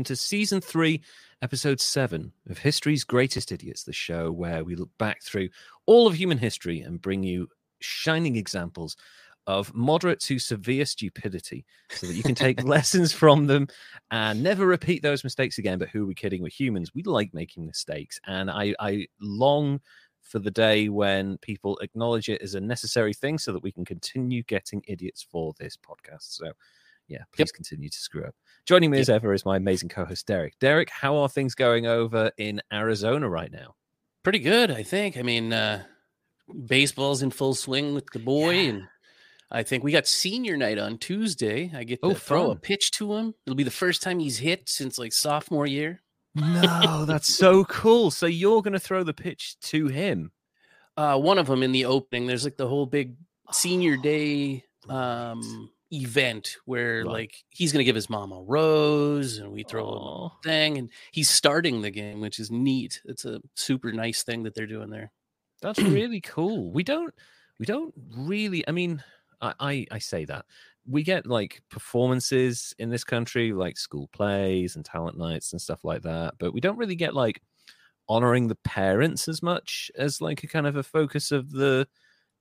Welcome to season three, episode seven of History's Greatest Idiots, the show where we look back through all of human history and bring you shining examples of moderate to severe stupidity so that you can take lessons from them and never repeat those mistakes again. But who are we kidding? We're humans. We like making mistakes. And I, I long for the day when people acknowledge it as a necessary thing so that we can continue getting idiots for this podcast. So, yeah, please continue to screw up. Joining me as ever is my amazing co-host Derek. Derek, how are things going over in Arizona right now? pretty good, I think. I mean, uh, baseball's in full swing with the boy, and I think we got senior night on Tuesday. I get to Oh, throw a pitch to him. It'll be the first time he's hit since like sophomore year. No, that's so cool. So you're going to throw the pitch to him. Uh, one of them in the opening. There's like the whole big senior day um, event where Right. like he's gonna give his mom a rose, and we throw a thing, and he's starting the game, which is neat. It's a super nice thing that they're doing there. That's really cool. We don't we don't really I mean I, I I say that. We get like performances in this country like school plays and talent nights and stuff like that, but we don't really get like honoring the parents as much as like a kind of a focus of the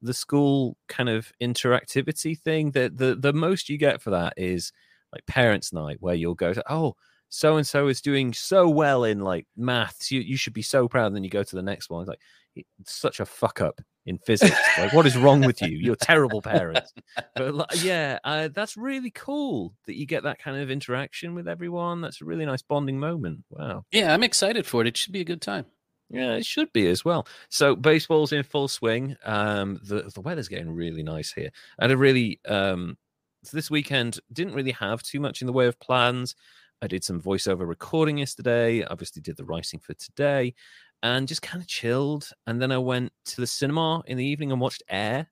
the school kind of interactivity thing that the the most you get for that is like parents night where you'll go to oh so and so is doing so well in like maths. You, you should be so proud. And then you go to the next one. It's like such a fuck up in physics. Like what is wrong with you? You're terrible parents. But like, yeah uh, that's really cool that you get that kind of interaction with everyone. That's a really nice bonding moment. Wow. Yeah, I'm excited for it. It should be a good time. Yeah, it should be as well. So baseball's in full swing. Um, the the weather's getting really nice here. I had a really um, so this weekend didn't really have too much in the way of plans. I did some voiceover recording yesterday. Obviously, did the writing for today, and just kind of chilled. And then I went to the cinema in the evening and watched Air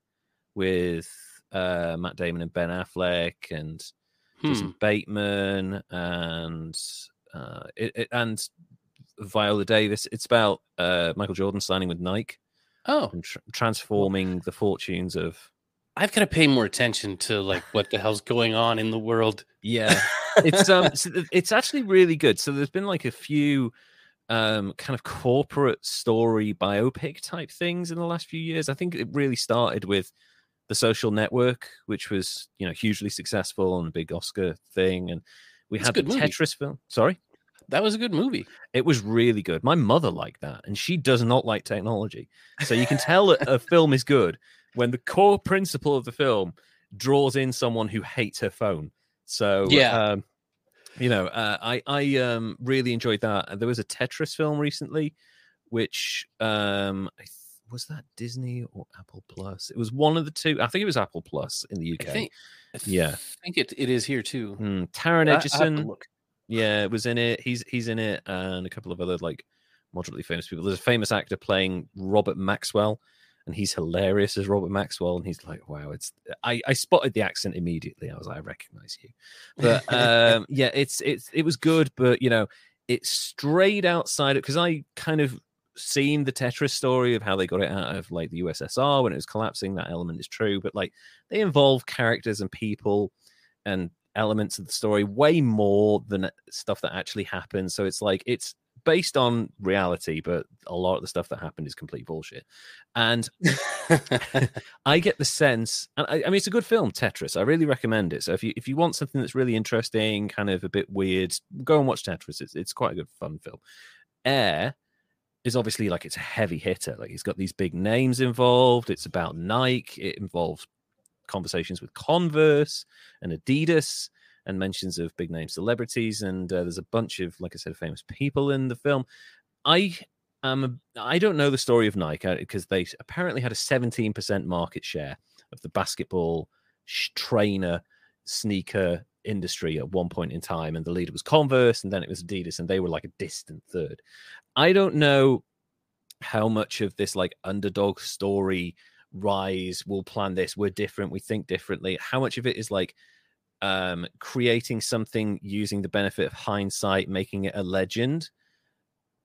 with uh, Matt Damon and Ben Affleck and Hmm. Jason Bateman and uh, it, it, and Viola Davis. It's about uh, Michael Jordan signing with Nike Oh, and tr- transforming the fortunes of. I've got to pay more attention to like what the hell's going on in the world. Yeah, it's um, so it's actually really good. So there's been like a few um kind of corporate story biopic type things in the last few years. I think it really started with the social network, which was you know hugely successful and a big Oscar thing, and we It's had the movie. Tetris film. Sorry. That was a good movie. It was really good. My mother liked that, and she does not like technology. So you can tell a film is good when the core principle of the film draws in someone who hates her phone. So Yeah. um, you know, uh, I I um, really enjoyed that. There was a Tetris film recently, which um, I th- was that Disney or Apple Plus. It was one of the two. I think it was Apple Plus in the UK. I think. I Yeah. think it, it is here too. Hmm, Taron I- I'll have to Egerton. Yeah, was in it. He's he's in it, and a couple of other like moderately famous people. There's a famous actor playing Robert Maxwell, and he's hilarious as Robert Maxwell. And he's like, wow, it's I I spotted the accent immediately. I was like, I recognize you. But um, yeah, it's it's it was good, but you know, it strayed outside it because I kind of seen the Tetris story of how they got it out of like the USSR when it was collapsing. That element is true, but like they involve characters and people and elements of the story way more than stuff that actually happened. So it's like it's based on reality, but a lot of the stuff that happened is complete bullshit. And I get the sense, and I, I, mean, it's a good film, Tetris. I really recommend it. So if you if you want something that's really interesting, kind of a bit weird, go and watch Tetris. It's it's quite a good fun film. Air is obviously like it's a heavy hitter. Like he's got these big names involved. It's about Nike. It involves conversations with Converse and Adidas and mentions of big name celebrities. And uh, there's a bunch of, like I said, famous people in the film. I am, I don't know the story of Nike because uh, they apparently had a 17% market share of the basketball trainer sneaker industry at one point in time. And the leader was Converse and then it was Adidas, and they were like a distant third. I don't know how much of this like underdog story rise we'll plan this we're different we think differently how much of it is like um, creating something using the benefit of hindsight, making it a legend.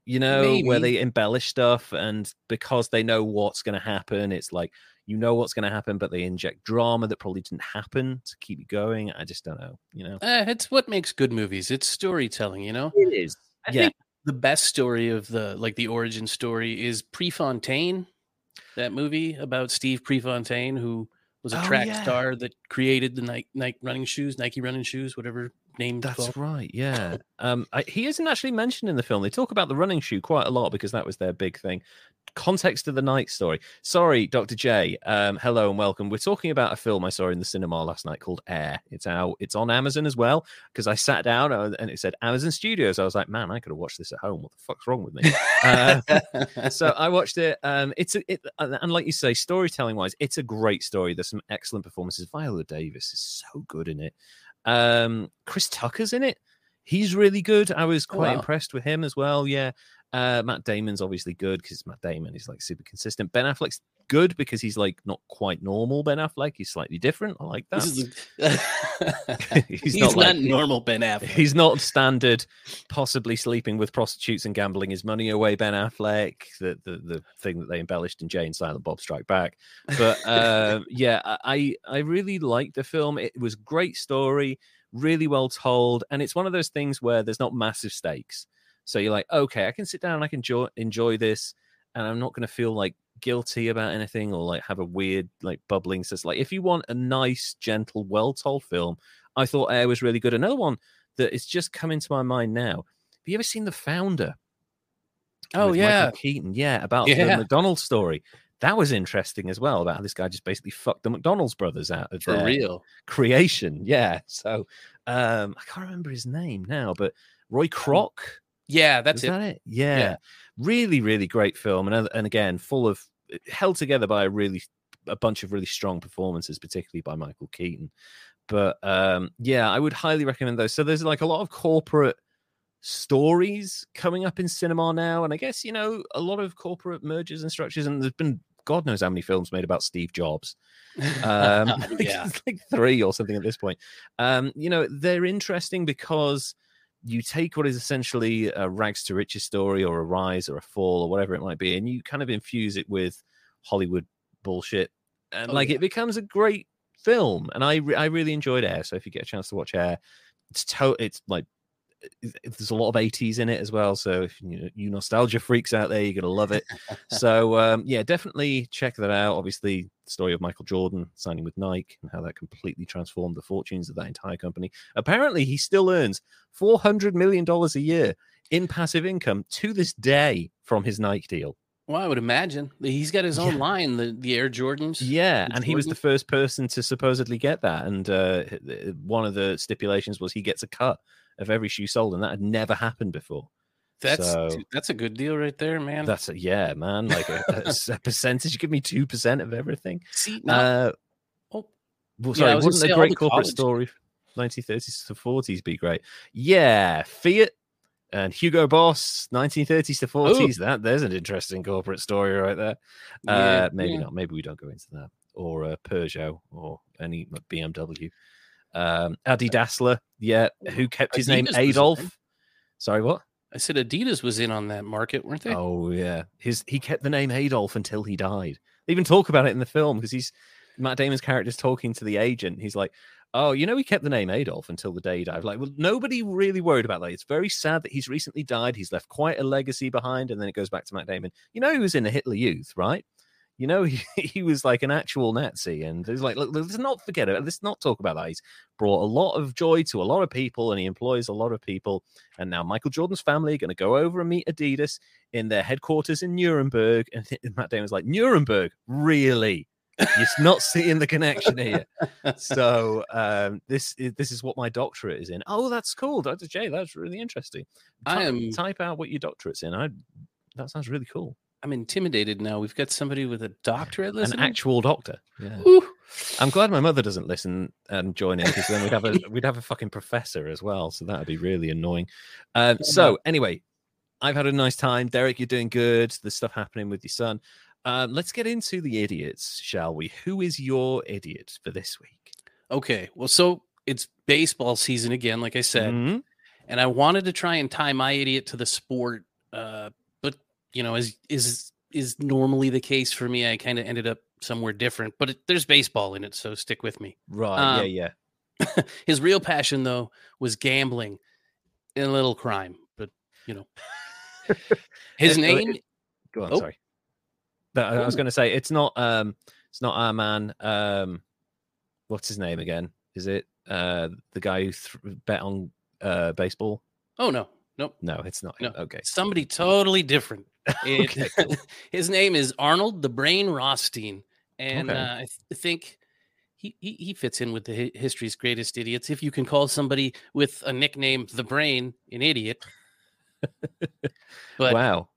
You know, Maybe. where they embellish stuff, and because they know what's going to happen, it's like you know what's going to happen, but they inject drama that probably didn't happen to keep you going. I just don't know. You know, uh, it's what makes good movies. It's storytelling. You know, it is. I yeah. think the best story of the like the origin story is Prefontaine, that movie about Steve Prefontaine who was a oh, track yeah. star that created the Nike, Nike running shoes, Nike running shoes, whatever name. That's called. right. Yeah. um, I, he isn't actually mentioned in the film. They talk about the running shoe quite a lot because that was their big thing. Context of the night story. Sorry, Dr. J. Um, hello and welcome. We're talking about a film I saw in the cinema last night called Air. It's out. It's on Amazon as well because I sat down uh, and it said Amazon Studios. I was like, man, I could have watched this at home. What the fuck's wrong with me? uh, so I watched it. Um, it's a, it, and like you say, storytelling wise, it's a great story. There's some excellent performances. Viola Davis is so good in it. Um, Chris Tucker's in it. He's really good. I was oh, quite wow. impressed with him as well. Yeah. Uh, Matt Damon's obviously good because Matt Damon. is like super consistent. Ben Affleck's good because he's like not quite normal Ben Affleck. He's slightly different. I like that. he's, he's, not, not like, normal Ben Affleck. He's not standard, possibly sleeping with prostitutes and gambling his money away. Ben Affleck, the the, the thing that they embellished in Jay and Silent Bob Strike Back. But uh, yeah, I I really liked the film. It was great story, really well told, and it's one of those things where there's not massive stakes. So you're like, okay, I can sit down, I can enjoy enjoy this, and I'm not going to feel like guilty about anything or like have a weird like bubbling sense. Like if you want a nice, gentle, well told film, I thought Air was really good. Another one that is just coming to my mind now. Have you ever seen The Founder? Oh yeah, Michael Keaton. Yeah, about yeah. the McDonald's story. That was interesting as well about how this guy just basically fucked the McDonald's brothers out of For real creation. Yeah. So um I can't remember his name now, but Roy Kroc. Yeah, that's it. That it. Yeah. yeah. Really, really great film. And, and again, full of held together by a really a bunch of really strong performances, particularly by Michael Keaton. But um, yeah, I would highly recommend those. So there's like a lot of corporate stories coming up in cinema now, and I guess you know a lot of corporate mergers and structures. And there's been God knows how many films made about Steve Jobs. Um, yeah, like three or something at this point. Um, you know, they're interesting because you take what is essentially a rags to riches story or a rise or a fall or whatever it might be, and you kind of infuse it with Hollywood bullshit, and oh, like yeah. it becomes a great film. And I re- I really enjoyed Air. So if you get a chance to watch Air, it's to- it's like there's a lot of 80s in it as well so if you, you nostalgia freaks out there you're gonna love it so um, yeah definitely check that out obviously the story of michael jordan signing with nike and how that completely transformed the fortunes of that entire company apparently he still earns 400 million dollars a year in passive income to this day from his nike deal well, I would imagine he's got his own yeah. line, the the Air Jordans. Yeah, and he was the first person to supposedly get that. And uh, one of the stipulations was he gets a cut of every shoe sold, and that had never happened before. That's so, that's a good deal right there, man. That's a yeah, man. Like a, a, a percentage. Give me two percent of everything. See, uh, oh, well, sorry, yeah, wouldn't a great corporate college. story, 1930s to 40s, be great? Yeah, Fiat and Hugo Boss, 1930s to 40s. Ooh. That there's an interesting corporate story right there. Yeah, uh, maybe yeah. not. Maybe we don't go into that. Or uh, Peugeot or any BMW. Um, Adi Dassler, yeah, who kept his name Adolf. Sorry, what? I said Adidas was in on that market, weren't they? Oh yeah, his he kept the name Adolf until he died. They even talk about it in the film because he's Matt Damon's character's talking to the agent. He's like, "Oh, you know, he kept the name Adolf until the day he died." Like, well, nobody really worried about that. It's very sad that he's recently died. He's left quite a legacy behind, and then it goes back to Matt Damon. You know, he was in the Hitler Youth, right? You know, he, he was like an actual Nazi, and he's like, look, let's not forget it. Let's not talk about that. He's brought a lot of joy to a lot of people, and he employs a lot of people. And now Michael Jordan's family are going to go over and meet Adidas in their headquarters in Nuremberg. And Matt Damon's like, Nuremberg, really? You're not seeing the connection here. So um, this is this is what my doctorate is in. Oh, that's cool, Doctor J. That's really interesting. Type, I am type out what your doctorate's in. I that sounds really cool. I'm intimidated now. We've got somebody with a doctorate listening. An actual doctor. Yeah. Ooh. I'm glad my mother doesn't listen and join in because then we'd have a we'd have a fucking professor as well. So that would be really annoying. Um, so anyway, I've had a nice time. Derek, you're doing good. There's stuff happening with your son. Uh, let's get into the idiots, shall we? Who is your idiot for this week? Okay. Well, so it's baseball season again, like I said, Mhm. and I wanted to try and tie my idiot to the sport, uh, you know, as is is normally the case for me, I kind of ended up somewhere different. But it, there's baseball in it, so stick with me. Right. Um, yeah. Yeah. His real passion, though, was gambling and a little crime. But you know, his name. Go on. Oh. Sorry. But I was Oh. going to say it's not. Um, it's not our man. Um, what's his name again? Is it uh the guy who th- bet on uh baseball? Oh no, nope. No, it's not. No. Okay. Somebody totally different. Okay, his name is Arnold the Brain Rothstein, and Okay. uh, I th- think he, he he fits in with the hi- history's greatest idiots. If you can call somebody with a nickname the Brain an idiot, but wow.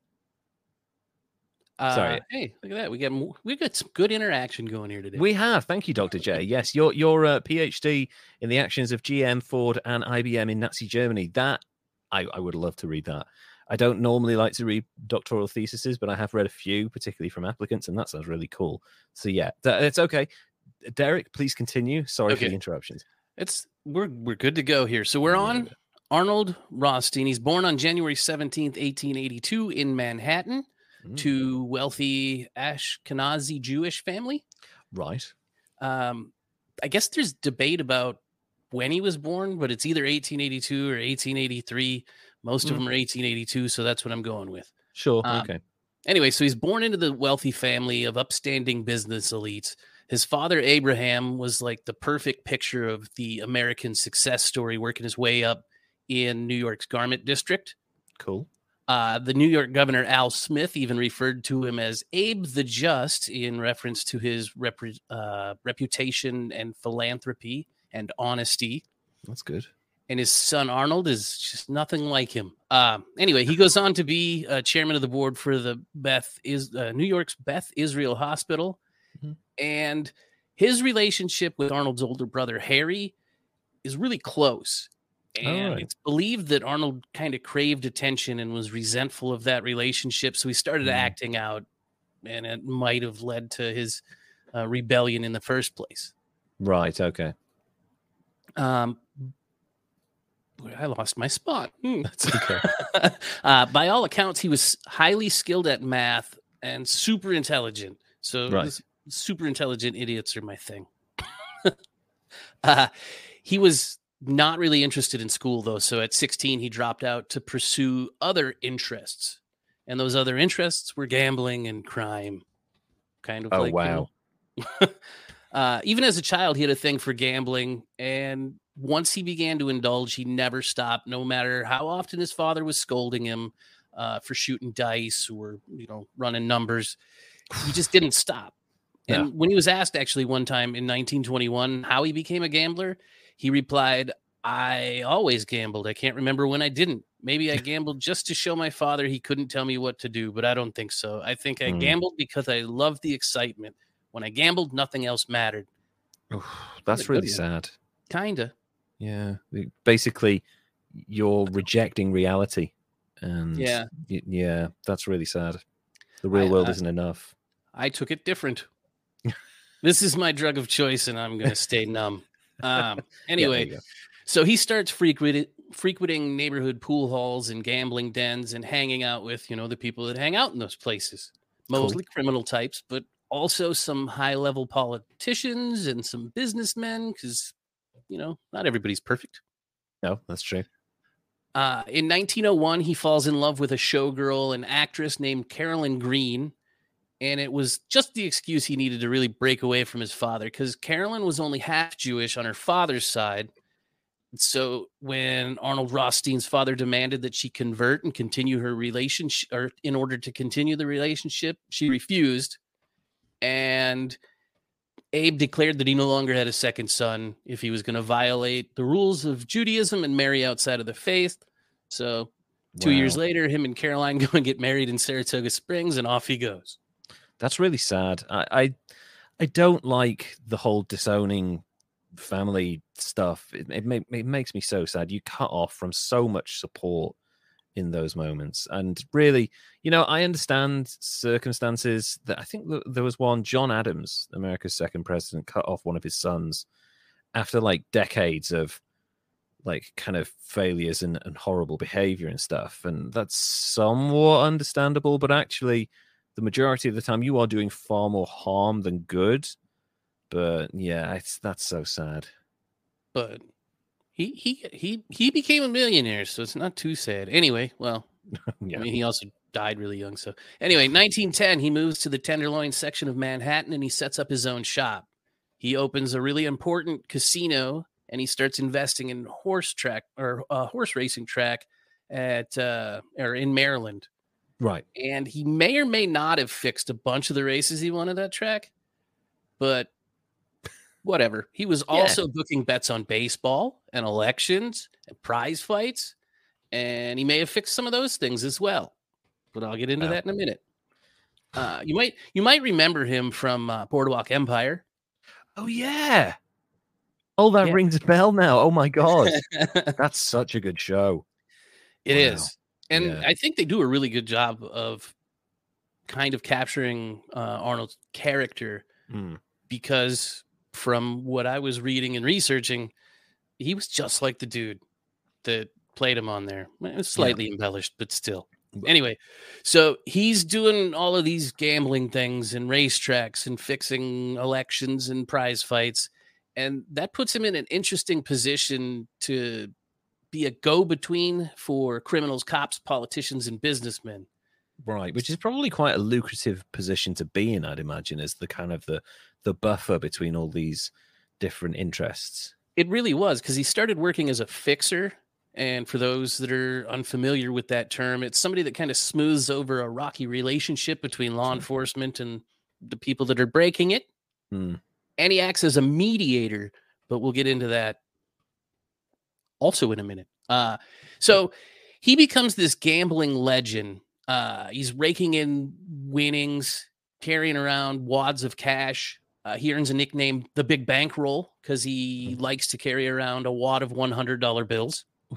uh, sorry. hey, look at that. We got we got some good interaction going here today. We have. Thank you, Dr. J. Yes, your your uh, PhD in the actions of GM, Ford, and IBM in Nazi Germany. That I, I would love to read that. I don't normally like to read doctoral theses, but I have read a few, particularly from applicants, and that sounds really cool. So yeah, that, it's okay. Derek, please continue. Sorry for the interruptions. It's we're we're good to go here. So we're on Arnold Rothstein. He's born on January 17th, 1882 in Manhattan Mm, to wealthy Ashkenazi Jewish family. right. Um, I guess there's debate about when he was born, but it's either 1882 or 1883. Most of Mm. them are 1882, so that's what I'm going with. Sure. Um, okay. Anyway, so he's born into the wealthy family of upstanding business elites. His father, Abraham, was like the perfect picture of the American success story, working his way up in New York's garment district. Cool. Uh, the New York governor, Al Smith, even referred to him as Abe the Just in reference to his uh, reputation and philanthropy and honesty That's good. And his son Arnold is just nothing like him. Uh, anyway, he goes on to be uh, chairman of the board for the Beth is uh, New York's Beth Israel Hospital, Mhm. and his relationship with Arnold's older brother Harry is really close. And Alright. it's believed that Arnold kind of craved attention and was resentful of that relationship, so he started Mhm. acting out, and it might have led to his uh, rebellion in the first place. Right. Okay. Um, I lost my spot. Hmm. That's okay. uh, by all accounts, he was highly skilled at math and super intelligent. So, Right. super intelligent idiots are my thing. uh, he was not really interested in school, though. So, at 16, he dropped out to pursue other interests. And those other interests were gambling and crime. Kind of Oh, like, you wow. know, uh, even as a child, he had a thing for gambling. And once he began to indulge, he never stopped, no matter how often his father was scolding him uh, for shooting dice or, you know, running numbers. He just didn't stop. And Yeah. when he was asked actually one time in 1921 how he became a gambler, he replied, I always gambled. I can't remember when I didn't. Maybe I gambled just to show my father he couldn't tell me what to do, but I don't think so. I think I Hmm. gambled because I loved the excitement. When I gambled, nothing else mattered. Oof, that's really sad. Kinda. Yeah. Basically, you're rejecting reality, and Yeah. y- yeah, that's really sad. The real I- world I- isn't enough. I took it different. this is my drug of choice, and I'm going to stay numb. Um, anyway, go. so he starts frequenting frequenting neighborhood pool halls and gambling dens and hanging out with, you know, the people that hang out in those places. Mostly cool. criminal types, but also some high level politicians and some businessmen because, you know, not everybody's perfect. No, that's true. Uh, in 1901, he falls in love with a showgirl, an actress named Carolyn Green. And it was just the excuse he needed to really break away from his father because Carolyn was only half Jewish on her father's side. So when Arnold Rothstein's father demanded that she convert and continue her relationship, or in order to continue the relationship, she refused. And Abe declared that he no longer had a second son if he was going to violate the rules of Judaism and marry outside of the faith. So, two wow. years later, him and Caroline go and get married in Saratoga Springs, and off he goes. That's really sad. I, I, I don't like the whole disowning family stuff. It, it, it makes me so sad. You cut off from so much support in those moments. And really, you know, I understand circumstances that I think there was one, John Adams, America's second president, cut off one of his sons after like decades of like kind of failures and, and horrible behavior and stuff. And that's somewhat understandable, but actually, the majority of the time, you are doing far more harm than good. But yeah, it's that's so sad. But he he he he became a millionaire, so it's not too sad. Anyway, well, yeah. I mean, he also died really young. So anyway, 1910, he moves to the Tenderloin section of Manhattan and he sets up his own shop. He opens a really important casino and he starts investing in horse track or a uh, horse racing track at uh, or in Maryland. Right. And he may or may not have fixed a bunch of the races he won at that track, but whatever. He was yeah. also booking bets on baseball and elections and prize fights, and he may have fixed some of those things as well. But I'll get into wow. that in a minute. Uh, you might you might remember him from uh, Boardwalk Empire. Oh yeah. Oh, that yeah. rings a bell now. Oh my god, that's such a good show. It wow. is, and yeah. I think they do a really good job of kind of capturing uh, Arnold's character mm. because from what I was reading and researching, he was just like the dude that played him on there. It was slightly yeah. embellished, but still. Anyway, so he's doing all of these gambling things and racetracks and fixing elections and prize fights. And that puts him in an interesting position to be a go between for criminals, cops, politicians, and businessmen. Right, which is probably quite a lucrative position to be in, I'd imagine, as the kind of the the buffer between all these different interests. It really was because he started working as a fixer. And for those that are unfamiliar with that term, it's somebody that kind of smooths over a rocky relationship between law enforcement and the people that are breaking it. Hmm. And he acts as a mediator, but we'll get into that also in a minute. Uh, so he becomes this gambling legend. Uh, he's raking in winnings, carrying around wads of cash, uh, he earns a nickname, the Big Bankroll, because he mm. likes to carry around a wad of one hundred dollar bills.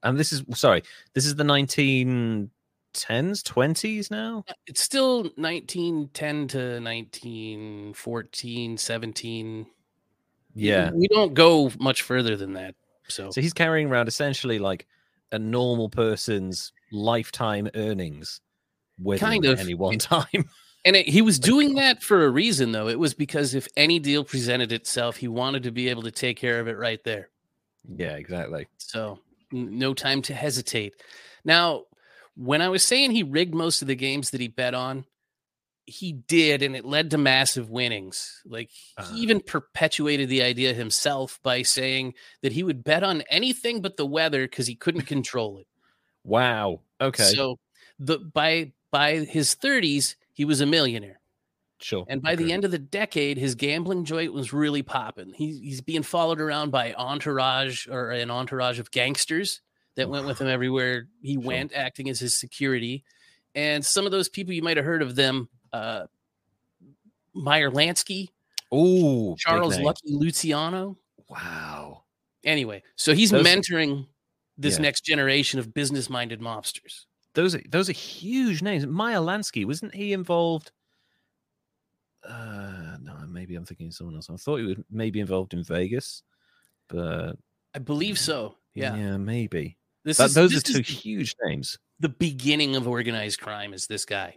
And this is sorry, this is the nineteen tens, twenties now. Uh, it's still nineteen ten to 1914, 17. Yeah, we don't go much further than that. So, so he's carrying around essentially like a normal person's lifetime earnings with kind of any one time. And it, he was doing that for a reason, though. It was because if any deal presented itself, he wanted to be able to take care of it right there. Yeah, exactly. So n- no time to hesitate. Now, when I was saying he rigged most of the games that he bet on, he did, and it led to massive winnings. Like uh-huh. he even perpetuated the idea himself by saying that he would bet on anything but the weather because he couldn't control it. Wow. Okay. So the by by his 30s, he was a millionaire. Sure. And by okay. the end of the decade, his gambling joint was really popping. He, he's being followed around by entourage or an entourage of gangsters that went with him everywhere he sure. went, acting as his security. And some of those people, you might have heard of them. Uh, Meyer Lansky. Oh, Charles Lucky Luciano. Wow. Anyway, so he's those, mentoring this yeah. next generation of business minded mobsters those are those are huge names. Meyer Lansky wasn't he involved? Uh, no, maybe I'm thinking of someone else. I thought he was maybe involved in Vegas, but I believe so. Yeah. yeah, maybe. This That, is those this are two huge names. the beginning of organized crime. Is this guy?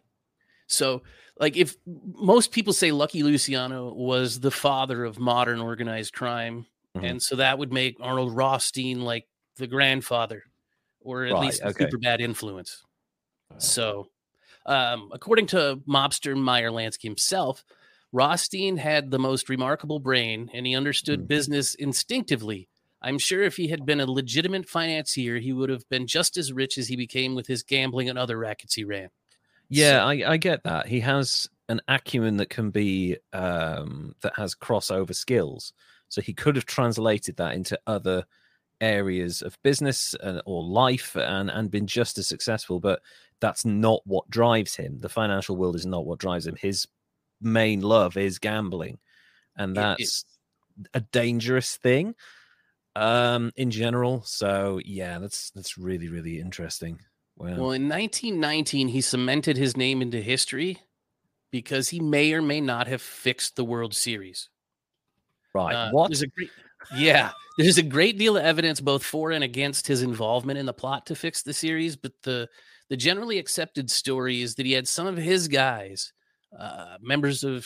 So, like, if most people say Lucky Luciano was the father of modern organized crime, Mhm. and so that would make Arnold Rothstein like the grandfather, or at Right, least a okay. super bad influence. So, um, according to mobster Meyer Lansky himself, Rothstein had the most remarkable brain and he understood Hmm. business instinctively. I'm sure if he had been a legitimate financier, he would have been just as rich as he became with his gambling and other rackets he ran. Yeah, I, I get that. He has an acumen that can be um, that has crossover skills. So he could have translated that into other areas of business and, or life and and been just as successful. But that's not what drives him. The financial world is not what drives him. His main love is gambling, and It- that's a dangerous thing um in general so yeah that's that's really really interesting wow Well, in 1919, he cemented his name into history because he may or may not have fixed the World Series. right Uh, what There's a great, yeah, there's a great deal of evidence both for and against his involvement in the plot to fix the series. But the the generally accepted story is that he had some of his guys, uh, members of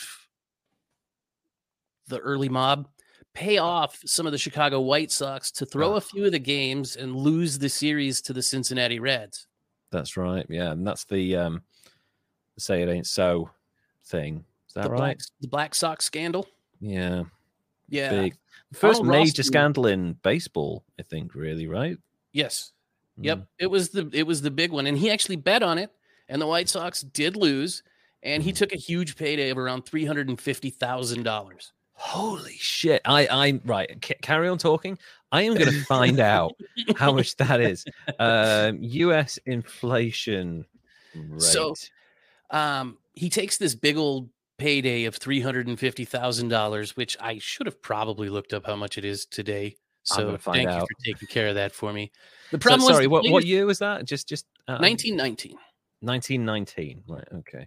the early mob, pay off some of the Chicago White Sox to throw Ah. a few of the games and lose the series to the Cincinnati Reds. That's right. Yeah, and that's the um say it ain't so thing. Is that the right? Black, the Black Sox scandal. Yeah. Yeah. Big. First Arnold major Rothstein- scandal in baseball, I think, really, right? Yes. Mm. Yep, it was the it was the big one, and he actually bet on it, and the White Sox did lose, and he Mhm. took a huge payday of around three hundred and fifty thousand dollars. Holy shit. I I'm right, c- carry on talking. I am going to find out how much that is. Um US inflation rate. So- Um, he takes this big old payday of three hundred and fifty thousand dollars, which I should have probably looked up how much it is today. So thank out. you for taking care of that for me. The So- problem was sorry, what, what year was that? Just just um, 1919. 1919 right okay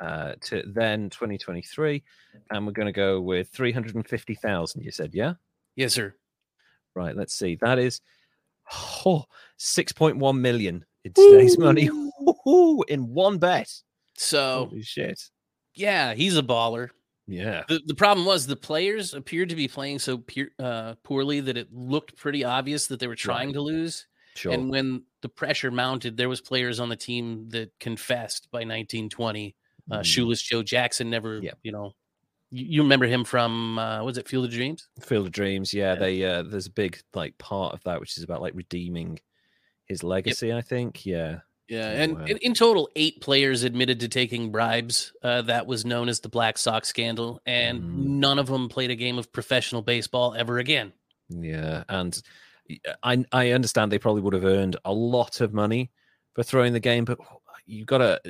uh to then 2023 and we're going to go with 350,000 you said yeah Yes, sir. right let's see that is oh, 6.1 million in today's money Woo-hoo, in one bet So holy shit yeah, he's a baller. yeah The, the problem was the players appeared to be playing so peer, uh, poorly that it looked pretty obvious that they were trying Right. to lose. sure And when the pressure mounted, there was players on the team that confessed by 1920. Uh, Mm, Shoeless Joe Jackson never, Yeah. you know, you, you remember him from uh, was it Field of Dreams? field of dreams yeah, Yeah. they uh there's a big like part of that which is about like redeeming his legacy i think yeah Yeah, Oh, and wow. in, in total, eight players admitted to taking bribes. Uh, that was known as the Black Sox scandal, and Mm. none of them played a game of professional baseball ever again. Yeah, and I I understand they probably would have earned a lot of money for throwing the game, but you've got to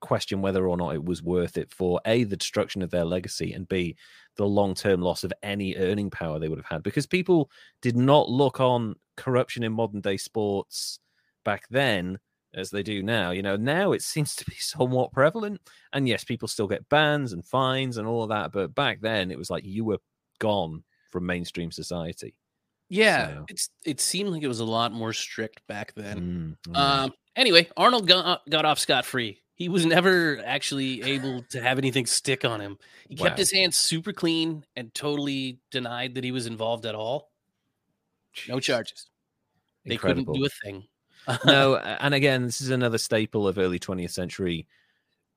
question whether or not it was worth it for a the destruction of their legacy and b the long term loss of any earning power they would have had because people did not look on corruption in modern day sports back then as they do now. You know, now it seems to be somewhat prevalent, and yes, people still get bans and fines and all of that, but back then it was like you were gone from mainstream society. Yeah, So- it's it seemed like it was a lot more strict back then. Mm, mm. Um, anyway, Arnold got, got off scot free. He was never actually able to have anything stick on him. He kept Wow. his hands super clean and totally denied that he was involved at all. No Jeez. charges. They Incredible. couldn't do a thing. No, and again, this is another staple of early 20th century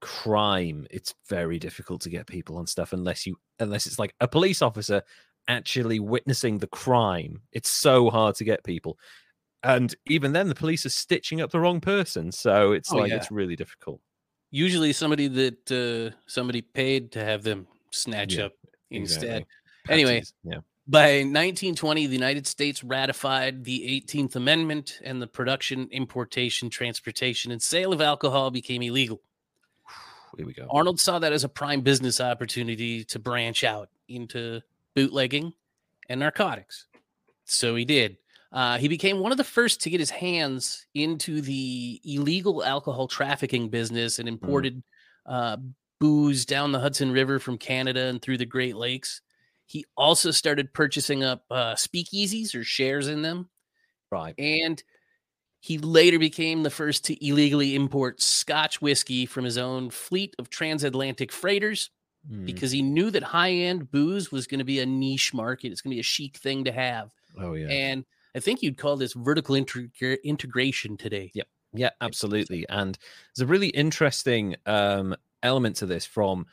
crime. It's very difficult to get people on stuff unless you unless it's like a police officer actually witnessing the crime. It's so hard to get people. And even then the police are stitching up the wrong person. So it's Oh, like yeah. it's really difficult. Usually, somebody that uh, somebody paid to have them snatch Yeah, up instead. Exactly. Anyway, yeah. By 1920, the United States ratified the 18th Amendment, and the production, importation, transportation, and sale of alcohol became illegal. Here we go. Arnold saw that as a prime business opportunity to branch out into bootlegging and narcotics. So he did. Uh, he became one of the first to get his hands into the illegal alcohol trafficking business and imported uh, booze down the Hudson River from Canada and through the Great Lakes. He also started purchasing up uh, speakeasies or shares in them. Right. And he later became the first to illegally import Scotch whiskey from his own fleet of transatlantic freighters Mm. because he knew that high end booze was going to be a niche market. It's going to be a chic thing to have. Oh yeah. And I think you'd call this vertical integ- integration today. Yep. Yeah, absolutely. And there's a really interesting um, element to this from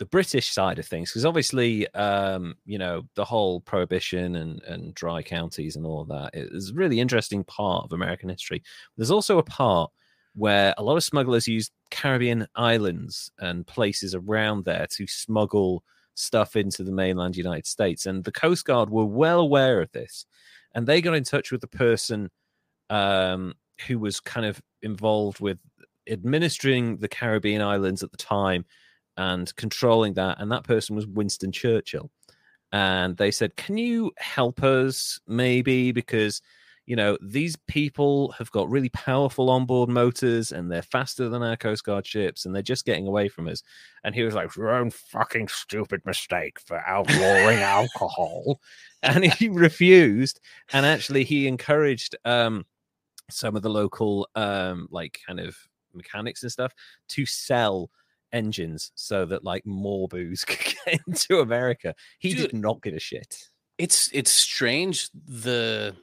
the British side of things, because obviously, um, you know, the whole prohibition and, and dry counties and all that is a really interesting part of American history. There's also a part where a lot of smugglers used Caribbean islands and places around there to smuggle stuff into the mainland United States. And the Coast Guard were well aware of this. And they got in touch with the person um, who was kind of involved with administering the Caribbean islands at the time and controlling that. And that person was Winston Churchill. And they said, Can you help us maybe? Because, you know, these people have got really powerful onboard motors and they're faster than our Coast Guard ships and they're just getting away from us. And he was like, Your own fucking stupid mistake for outlawing alcohol. And he refused. And actually, he encouraged um, some of the local, um, like, kind of mechanics and stuff to sell engines so that like more booze could get into America. He Dude. did not give a shit. It's it's strange the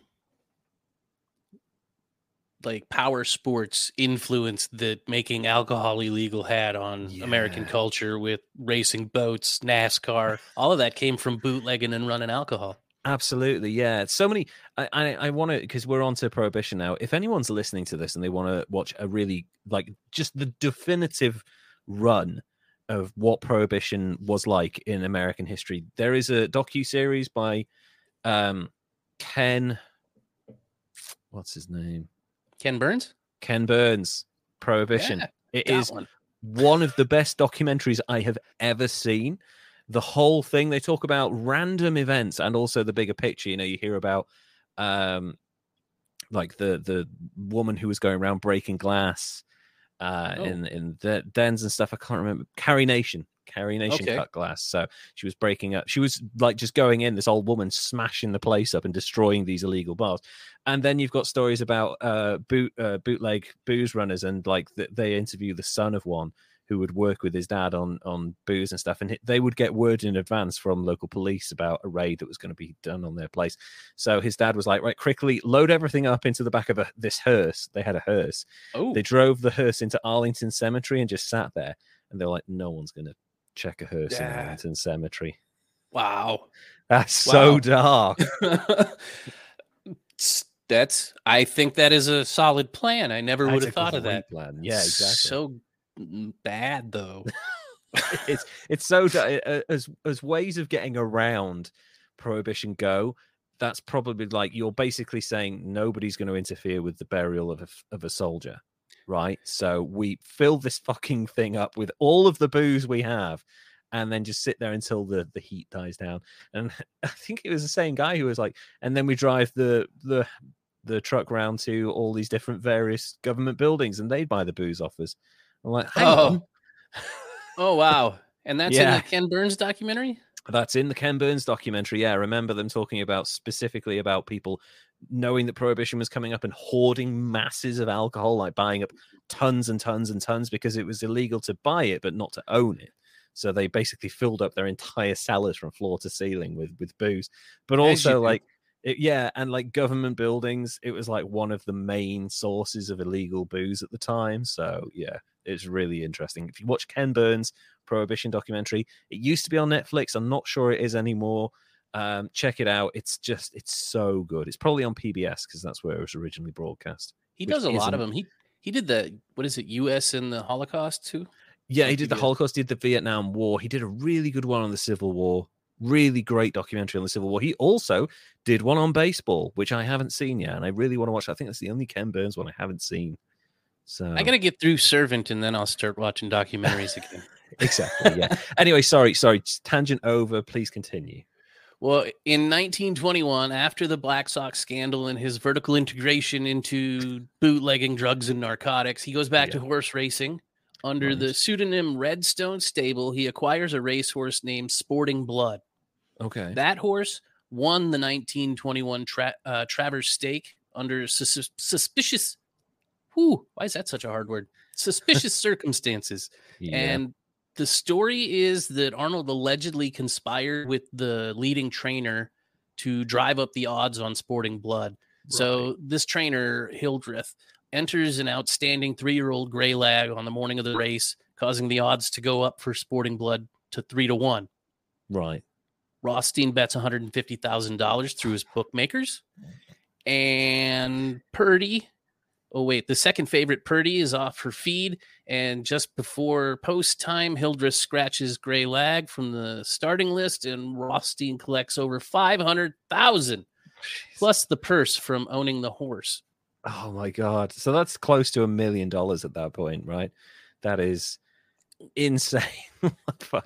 like power sports influence that making alcohol illegal had on American culture with racing boats, NASCAR, all of that came from bootlegging and running alcohol. Absolutely, yeah. So many. I I, I want to because we're on to prohibition now. If anyone's listening to this and they want to watch a really like just the definitive run of what prohibition was like in American history, there is a docu series by um Ken. What's his name? Ken Burns? Ken Burns. Prohibition. Yeah, It is one. one of the best documentaries I have ever seen. The whole thing they talk about random events and also the bigger picture. You know, you hear about um like the the woman who was going around breaking glass uh Oh. in in the dens and stuff. I can't remember. Carrie Nation. Carrie Nation Okay. cut glass. So she was breaking up. She was like just going in, this old woman smashing the place up and destroying these illegal bars. And then you've got stories about uh boot uh, bootleg booze runners and like th- they interview the son of one who would work with his dad on on booze and stuff and they would get word in advance from local police about a raid that was going to be done on their place. So his dad was like right quickly load everything up into the back of a, this hearse. They had a hearse. Oh, they drove the hearse into arlington cemetery and just sat there and they're like no one's going to check a hearse in arlington cemetery. Wow. that's so dark. That's I think that is a solid plan. I never would That's have thought of that. plan. Yeah exactly So bad though. it's it's so as as ways of getting around prohibition go that's probably like you're basically saying nobody's going to interfere with the burial of a, of a soldier right? So we fill this fucking thing up with all of the booze we have and then just sit there until the the heat dies down. And i think it was the same guy who was like and then we drive the the the truck round to all these different various government buildings and they'd buy the booze off us i'm like Oh. Oh wow. And that's in the Ken Burns documentary? That's in the Ken Burns documentary. Yeah, I remember them talking about specifically about people knowing that prohibition was coming up and hoarding masses of alcohol, like buying up tons and tons and tons because it was illegal to buy it but not to own it. So they basically filled up their entire cellars from floor to ceiling with with booze. But also like it, yeah, and like government buildings, it was like one of the main sources of illegal booze at the time. So yeah, it's really interesting. If you watch Ken Burns Prohibition documentary, it used to be on Netflix. I'm not sure it is anymore. Um, check it out. It's just it's so good. It's probably on PBS because that's where it was originally broadcast. He does a lot of them. He he did the what is it, US in the Holocaust too? Yeah, he did the Holocaust, did the Vietnam War. He did a really good one on the Civil War. Really great documentary on the Civil War. He also did one on baseball, which I haven't seen yet, and I really want to watch. I think that's the only Ken Burns one I haven't seen. So I gotta get through Servant and then I'll start watching documentaries again. exactly, yeah. anyway, sorry, sorry, tangent over. Please continue. Well, in 1921, after the Black Sox scandal and his vertical integration into bootlegging drugs and narcotics, he goes back to horse racing. Under the pseudonym Redstone Stable, he acquires a racehorse named Sporting Blood. Okay. That horse won the 1921 tra- uh, Travers Stake under sus- suspicious. Whew, why is that such a hard word? Suspicious circumstances. Yeah. And the story is that Arnold allegedly conspired with the leading trainer to drive up the odds on Sporting Blood. So this trainer, Hildreth, enters an outstanding three-year-old gray lag on the morning of the race, causing the odds to go up for Sporting Blood to three to one. right. Rothstein bets $150,000 through his bookmakers. Oh and Purdy, oh, wait, the second favorite Prudery is off her feed. And just before post time, Hildreth scratches Grey Lag from the starting list, and Rothstein collects over 500000 plus the purse from owning the horse. Oh my god! So that's close to a million dollars at that point, right? That is insane.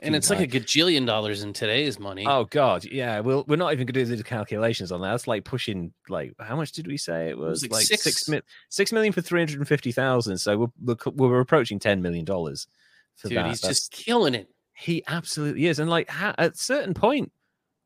And it's like a gajillion dollars in today's money. Oh god, yeah. Well, we're not even going to do the calculations on that. That's like pushing like how much did we say it was? like like six- six mi- six million for three hundred and fifty thousand. So we're, we're we're approaching ten million dollars for Dude, that. he's That's- just killing it. he absolutely is. And like ha- at a certain point,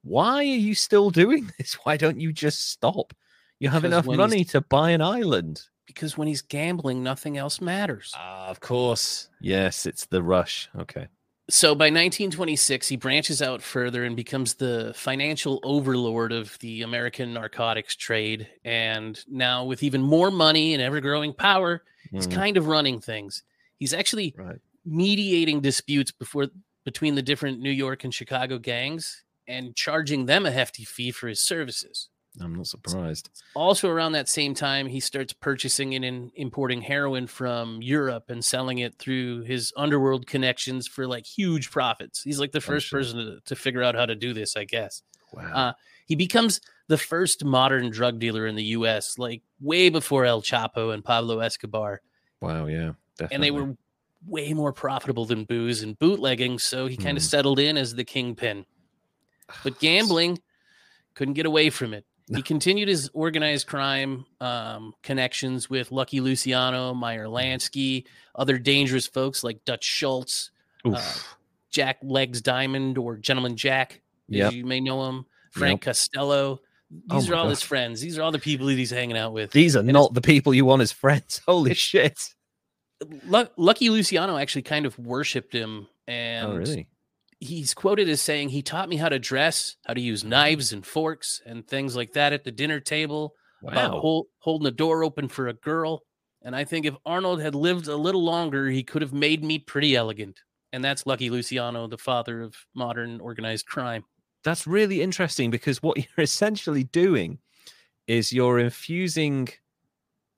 why are you still doing this? Why don't you just stop? You have Because enough he's- money to buy an island. Because when he's gambling, nothing else matters. Ah, of course. Yes, it's the rush. Okay. so by 1926 he branches out further and becomes the financial overlord of the american narcotics trade and now with even more money and ever-growing power he's Mm, kind of running things he's actually right. mediating disputes before between the different new york and chicago gangs and charging them a hefty fee for his services I'm not surprised. also around that same time he starts purchasing and in, importing heroin from europe and selling it through his underworld connections for like huge profits he's like the first sure. person to, to figure out how to do this i guess Wow. uh, he becomes the first modern drug dealer in the us like way before el chapo and pablo escobar wow. Yeah. Definitely. and they were way more profitable than booze and bootlegging so he kind of Hmm. settled in as the kingpin but gambling couldn't get away from it. He continued his organized crime um, connections with Lucky Luciano, Meyer Lansky, other dangerous folks like Dutch Schultz, uh, Jack Legs Diamond, or Gentleman Jack, Yep. you may know him, Frank Costello. Oh These my are all God. his friends. These are all the people that he's hanging out with. These are and not the people you want as friends. Holy shit. Lucky Luciano actually kind of worshipped him, and oh, really? He's quoted as saying he taught me how to dress, how to use knives and forks and things like that at the dinner table, about Wow. hol- holding the door open for a girl. And I think if Arnold had lived a little longer, he could have made me pretty elegant. And that's Lucky Luciano, the father of modern organized crime. That's really interesting because what you're essentially doing is you're infusing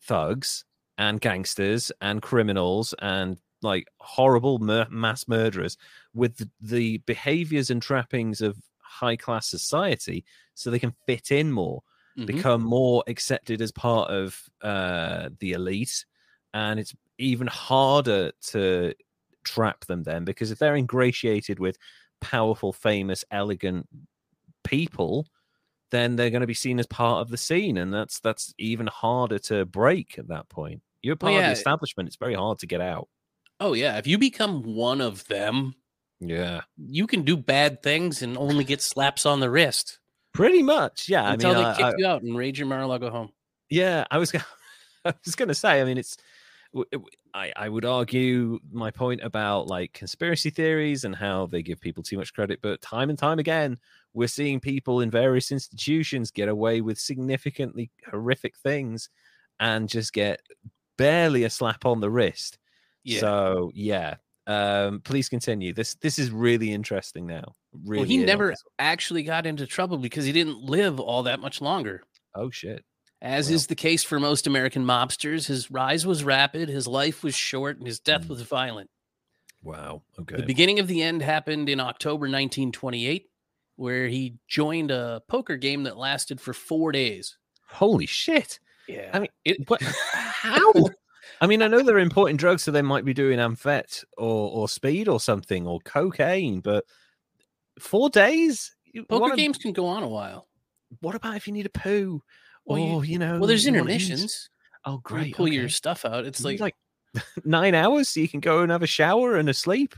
thugs and gangsters and criminals and like horrible mur- mass murderers with the, the behaviors and trappings of high class society so they can fit in more Mhm. become more accepted as part of uh, the elite, and it's even harder to trap them then because if they're ingratiated with powerful, famous, elegant people, then they're going to be seen as part of the scene, and that's that's even harder to break at that point. You're part of yeah. the establishment; it's very hard to get out. Oh, yeah. If you become one of them, Yeah, you can do bad things and only get slaps on the wrist pretty much. Yeah, I until mean, they I- kick I- you out and raid your Mar-a-Lago home. Yeah, I was. I was going to say. I mean, it's. I, I would argue my point about like conspiracy theories and how they give people too much credit, but time and time again, we're seeing people in various institutions get away with significantly horrific things, and just get barely a slap on the wrist. Yeah. So yeah. Um, please continue. This this is really interesting now. Really, well, he never actually got into trouble because he didn't live all that much longer. Oh shit. As Well. is the case for most American mobsters, his rise was rapid, his life was short, and his death Mm. was violent. Wow. Okay. The beginning of the end happened in October 1928, where he joined a poker game that lasted for four days. Holy shit. Yeah. I mean, it, What? How? I mean, I know they're importing drugs, so they might be doing amphet or or speed or something or cocaine, but four days. Poker wanna- games can go on a while. What about if you need a poo? Well, you- or you know, Well, there's you intermissions. Oh, great! You pull your stuff out. It's like, like nine hours, so you can go and have a shower and a sleep.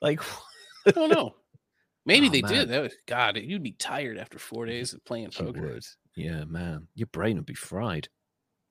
Like, I don't know. Maybe Oh, they man. did. That was, God, you'd be tired after four days of playing poker. Yeah, man, your brain would be fried.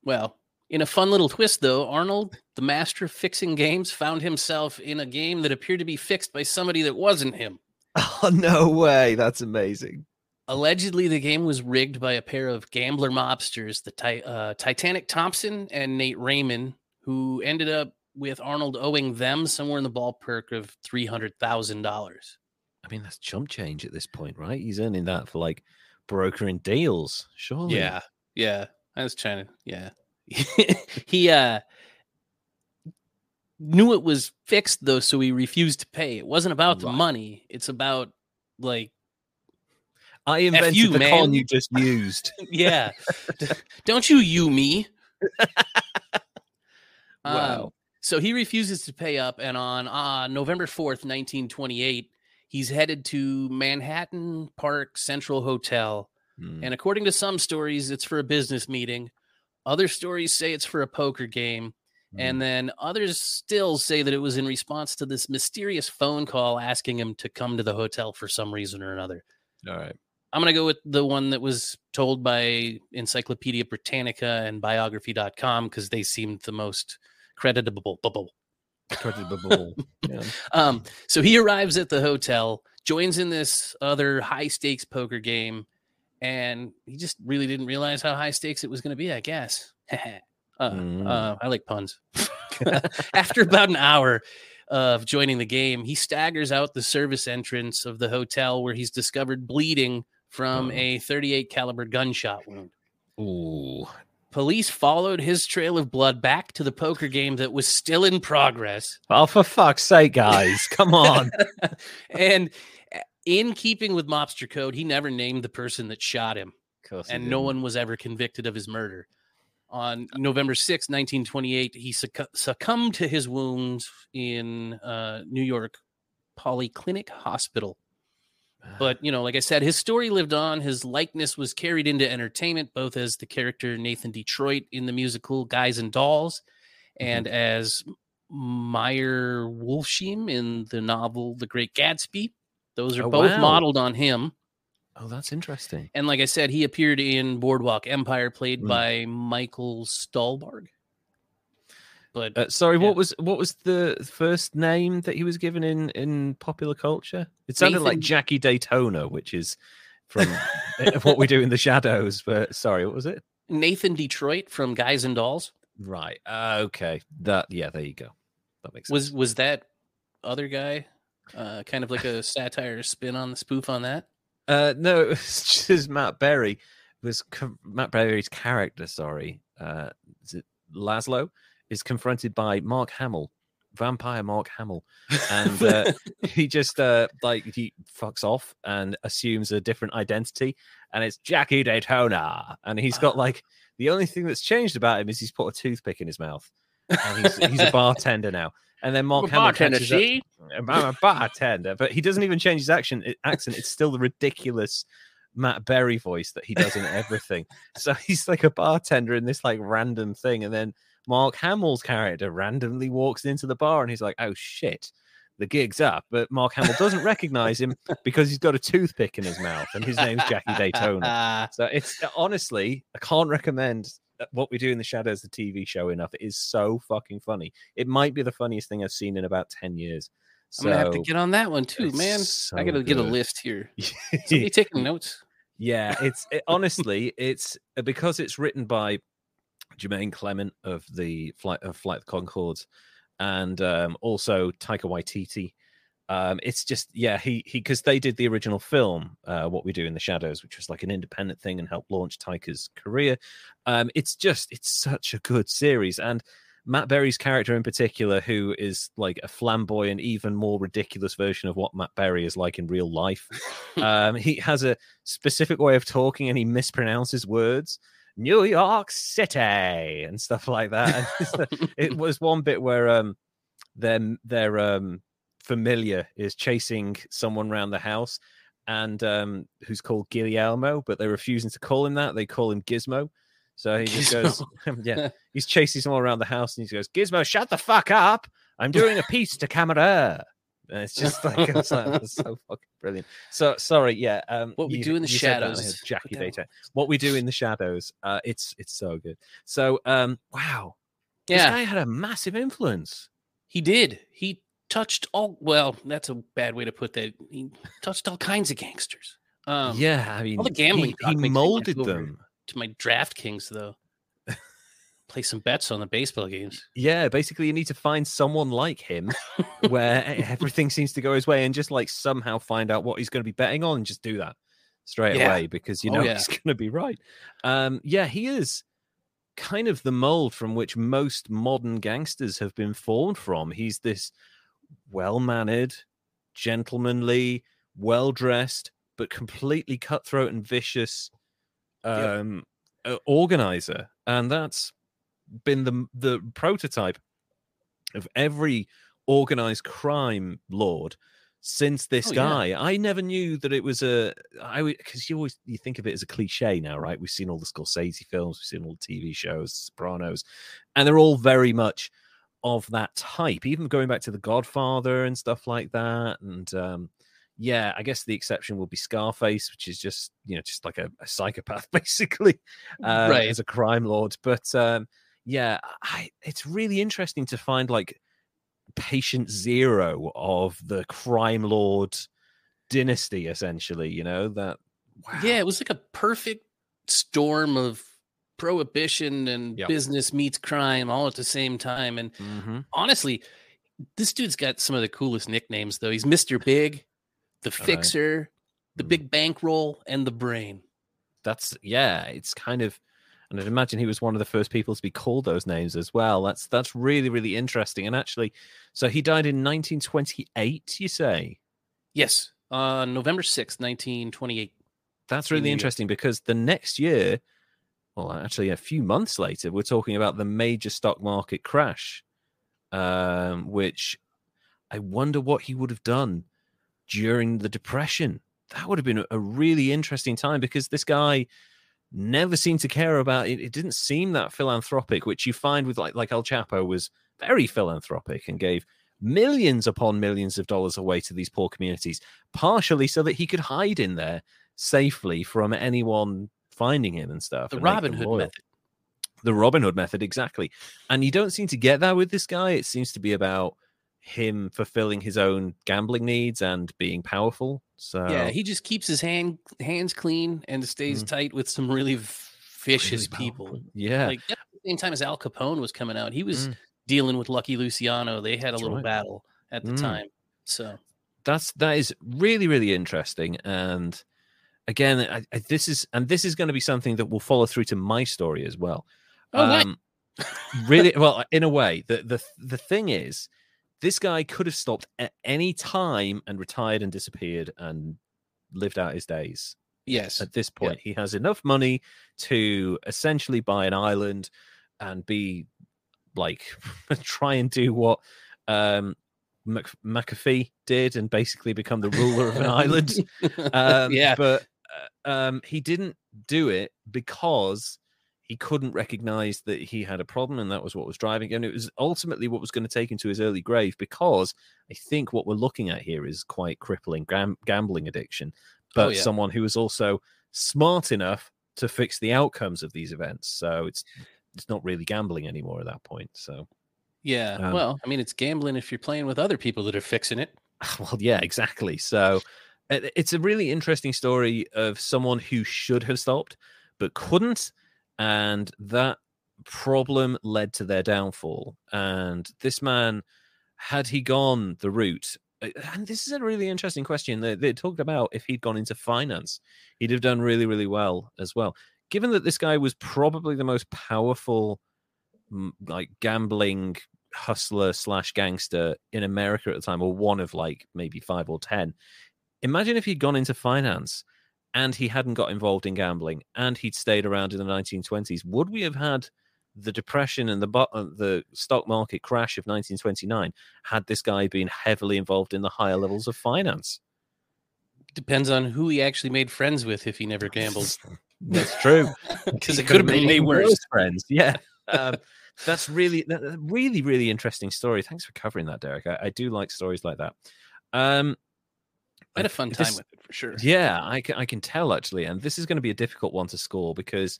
Well, in a fun little twist, though, Arnold, the master of fixing games, found himself in a game that appeared to be fixed by somebody that wasn't him. Oh no way! That's amazing. Allegedly, the game was rigged by a pair of gambler mobsters, the ti- uh, Titanic Thompson and Nate Raymond, who ended up with Arnold owing them somewhere in the ballpark of three hundred thousand dollars. I mean, that's chump change at this point, right? He's earning that for like brokering deals, surely. Yeah, yeah. I was trying to, yeah. he uh knew it was fixed though, so he refused to pay. It wasn't about the money. It's about like, I invented you, the man. con you just used. yeah, don't you you me. Um, Wow. so he refuses to pay up, and on uh, November fourth, nineteen twenty-eight, he's headed to Manhattan Park Central Hotel. Hmm. And according to some stories, it's for a business meeting. Other stories say it's for a poker game. Hmm. And then others still say that it was in response to this mysterious phone call asking him to come to the hotel for some reason or another. all right. I'm going to go with the one that was told by Encyclopedia Britannica and biography.com because they seemed the most creditable. Credible. yeah. Um, so he arrives at the hotel, joins in this other high stakes poker game, and he just really didn't realize how high stakes it was going to be, I guess. uh, Mm. uh, I like puns. After about an hour of joining the game, he staggers out the service entrance of the hotel where he's discovered bleeding from Oh. a 38 caliber gunshot wound. Ooh. Police followed his trail of blood back to the poker game that was still in progress. Oh, for fuck's sake, guys. Come on. and in keeping with mobster code, he never named the person that shot him, Of course he and no one was ever convicted of his murder. On November 6, 1928, he succ- succumbed to his wounds in uh, New York Polyclinic Hospital. But, you know, like I said, his story lived on. His likeness was carried into entertainment, both as the character Nathan Detroit in the musical Guys and Dolls and as Meyer Wolfsheim in the novel The Great Gatsby. Those are Oh, both wow. modeled on him. Oh, that's interesting. And like I said, he appeared in Boardwalk Empire, played Mm. by Michael Stuhlbarg. But Uh, sorry, Yeah. what was what was the first name that he was given in in popular culture? It sounded like Jackie Daytona, which is from uh, what we do in the shadows. But sorry, what was it? Nathan Detroit from Guys and Dolls Right. Uh, okay. That. Yeah. There you go. That makes sense. was was that other guy uh, kind of like a satire spin on the spoof on that? Uh, no, it was just Matt Berry. It was Matt Berry's character. Sorry, uh, is it Laszlo? Is confronted by Mark Hamill, vampire Mark Hamill, and uh, he just uh, like he fucks off and assumes a different identity, and it's Jackie Daytona, and he's got Ah. like the only thing that's changed about him is he's put a toothpick in his mouth, and he's, he's a bartender now. And then Mark Hamill catches up- I'm a bartender, but he doesn't even change his action it- accent. It's still the ridiculous Matt Berry voice that he does in everything. so he's like a bartender in this like random thing, and then Mark Hamill's character randomly walks into the bar, and he's like, "Oh shit." The gig's up, but Mark Hamill doesn't recognize him because he's got a toothpick in his mouth, and his name's Jackie Daytona. So it's honestly, I can't recommend what we do in the shadows, the TV show, enough. It is so fucking funny. It might be the funniest thing I've seen in about ten years. I'm gonna have to get on that one too, man. I gotta get a list here. Somebody taking notes. yeah, it's it, honestly, it's uh, because it's written by Jemaine Clement of the Flight of Flight Conchords, and um, also Taika Waititi. Um, it's just yeah, he he because they did the original film, uh, What We Do in the Shadows, which was like an independent thing and helped launch Taika's career. Um, it's just it's such a good series, and Matt Berry's character in particular, who is like a flamboyant, even more ridiculous version of what Matt Berry is like in real life. um, he has a specific way of talking, and he mispronounces words. New York City and stuff like that. The- it was one bit where um their their um familiar is chasing someone around the house and um who's called Guillermo, but they're refusing to call him that. They call him Gizmo. So he just goes, yeah, he's chasing someone around the house and he goes, Gizmo, shut the fuck up. I'm doing a piece to camera. And it's just like, it's like so fucking brilliant. So sorry, yeah. Um, What we you- do in the you said that and I shadows. had Jackie that- Data. What we do in the shadows. Uh, it's it's so good. So um, wow, this Yeah, guy had a massive influence. he did. He touched all. Well, that's a bad way to put that. He touched all kinds of gangsters. Um, yeah, I mean, all the gambling he, he molded them. To my DraftKings though, play some bets on the baseball games. Yeah, basically, you need to find someone like him where everything seems to go his way and just like somehow find out what he's going to be betting on and just do that straight Yeah. away because you Oh, know yeah. he's going to be right. Um, yeah, he is kind of the mold from which most modern gangsters have been formed from. He's this well mannered, gentlemanly, well dressed, but completely cutthroat and vicious Yep. um, uh, organizer. And that's been the the prototype of every organized crime lord since this Oh, yeah. guy. I never knew that it was a I because you always you think of it as a cliche now, right? We've seen all the Scorsese films, we've seen all the TV shows, Sopranos, and they're all very much of that type. Even going back to The Godfather and stuff like that, and um, yeah, I guess the exception will be Scarface, which is just you know just like a, a psychopath basically, um, Right. as a crime lord. But um, yeah, I, it's really interesting to find like patient zero of the crime lord dynasty, essentially. You know that. Wow. Yeah, it was like a perfect storm of prohibition and Yep. business meets crime all at the same time. And Mhm. honestly, this dude's got some of the coolest nicknames, though. He's Mr. Big, the right. Fixer, the Mm. Big Bankroll, and the Brain. that's yeah it's kind of and i'd imagine he was one of the first people to be called those names as well that's that's really really interesting and actually so he died in 1928 you say Yes, on November sixth, 1928. that's really interesting because the next year well actually a few months later we're talking about the major stock market crash um which i wonder what he would have done during the depression that would have been a- really interesting time because this guy never seemed to care about it. It didn't seem that philanthropic, which you find with like like El Chapo was very philanthropic and gave millions upon millions of dollars away to these poor communities, partially so that he could hide in there safely from anyone finding him and stuff. The and Robin Hood loyal. method. The Robin Hood method, exactly. And you don't seem to get that with this guy. It seems to be about him fulfilling his own gambling needs and being powerful. So Yeah, he just keeps his hand hands clean and stays Mm. tight with some really vicious really people. Yeah. Like at the same time as Al Capone was coming out, he was Mm. dealing with Lucky Luciano. They had a That's little right. battle at the Mm. time. So that's that is really really interesting and again I, I, this is and this is going to be something that will follow through to my story as well. Oh, nice. um really well in a way the the the thing is this guy could have stopped at any time and retired and disappeared and lived out his days. Yes, at this point he has enough money to essentially buy an island and be like try and do what um Mc- McAfee did and basically become the ruler of an island. Um, yeah, but um, he didn't do it because he couldn't recognize that he had a problem, and that was what was driving. And it was ultimately what was going to take him to his early grave. Because I think what we're looking at here is quite crippling gam- gambling addiction, but Oh, yeah. someone who was also smart enough to fix the outcomes of these events. So it's it's not really gambling anymore at that point. So yeah. um, well, I mean, it's gambling if you're playing with other people that are fixing it. well yeah exactly so it's a really interesting story of someone who should have stopped but couldn't and that problem led to their downfall and this man had he gone the route uh, and this is a really interesting question they, they talked about if he'd gone into finance he'd have done really really well as well given that this guy was probably the most powerful like gambling hustler slash gangster in America at the time, or one of like maybe five or ten. Imagine if he'd gone into finance and he hadn't got involved in gambling and he'd stayed around in the 1920s. Would we have had the depression and the uh, the stock market crash of 1929 had this guy been heavily involved in the higher levels of finance? Depends on who he actually made friends with if he never gambled. That's true. Because it could have been even worse. friends. Yeah. Um, that's really, really, really interesting story. Thanks for covering that, Derek. I, I do like stories like that. Um, I had a fun time this- with it for sure. Yeah, I can, I can tell actually, and this is going to be a difficult one to score because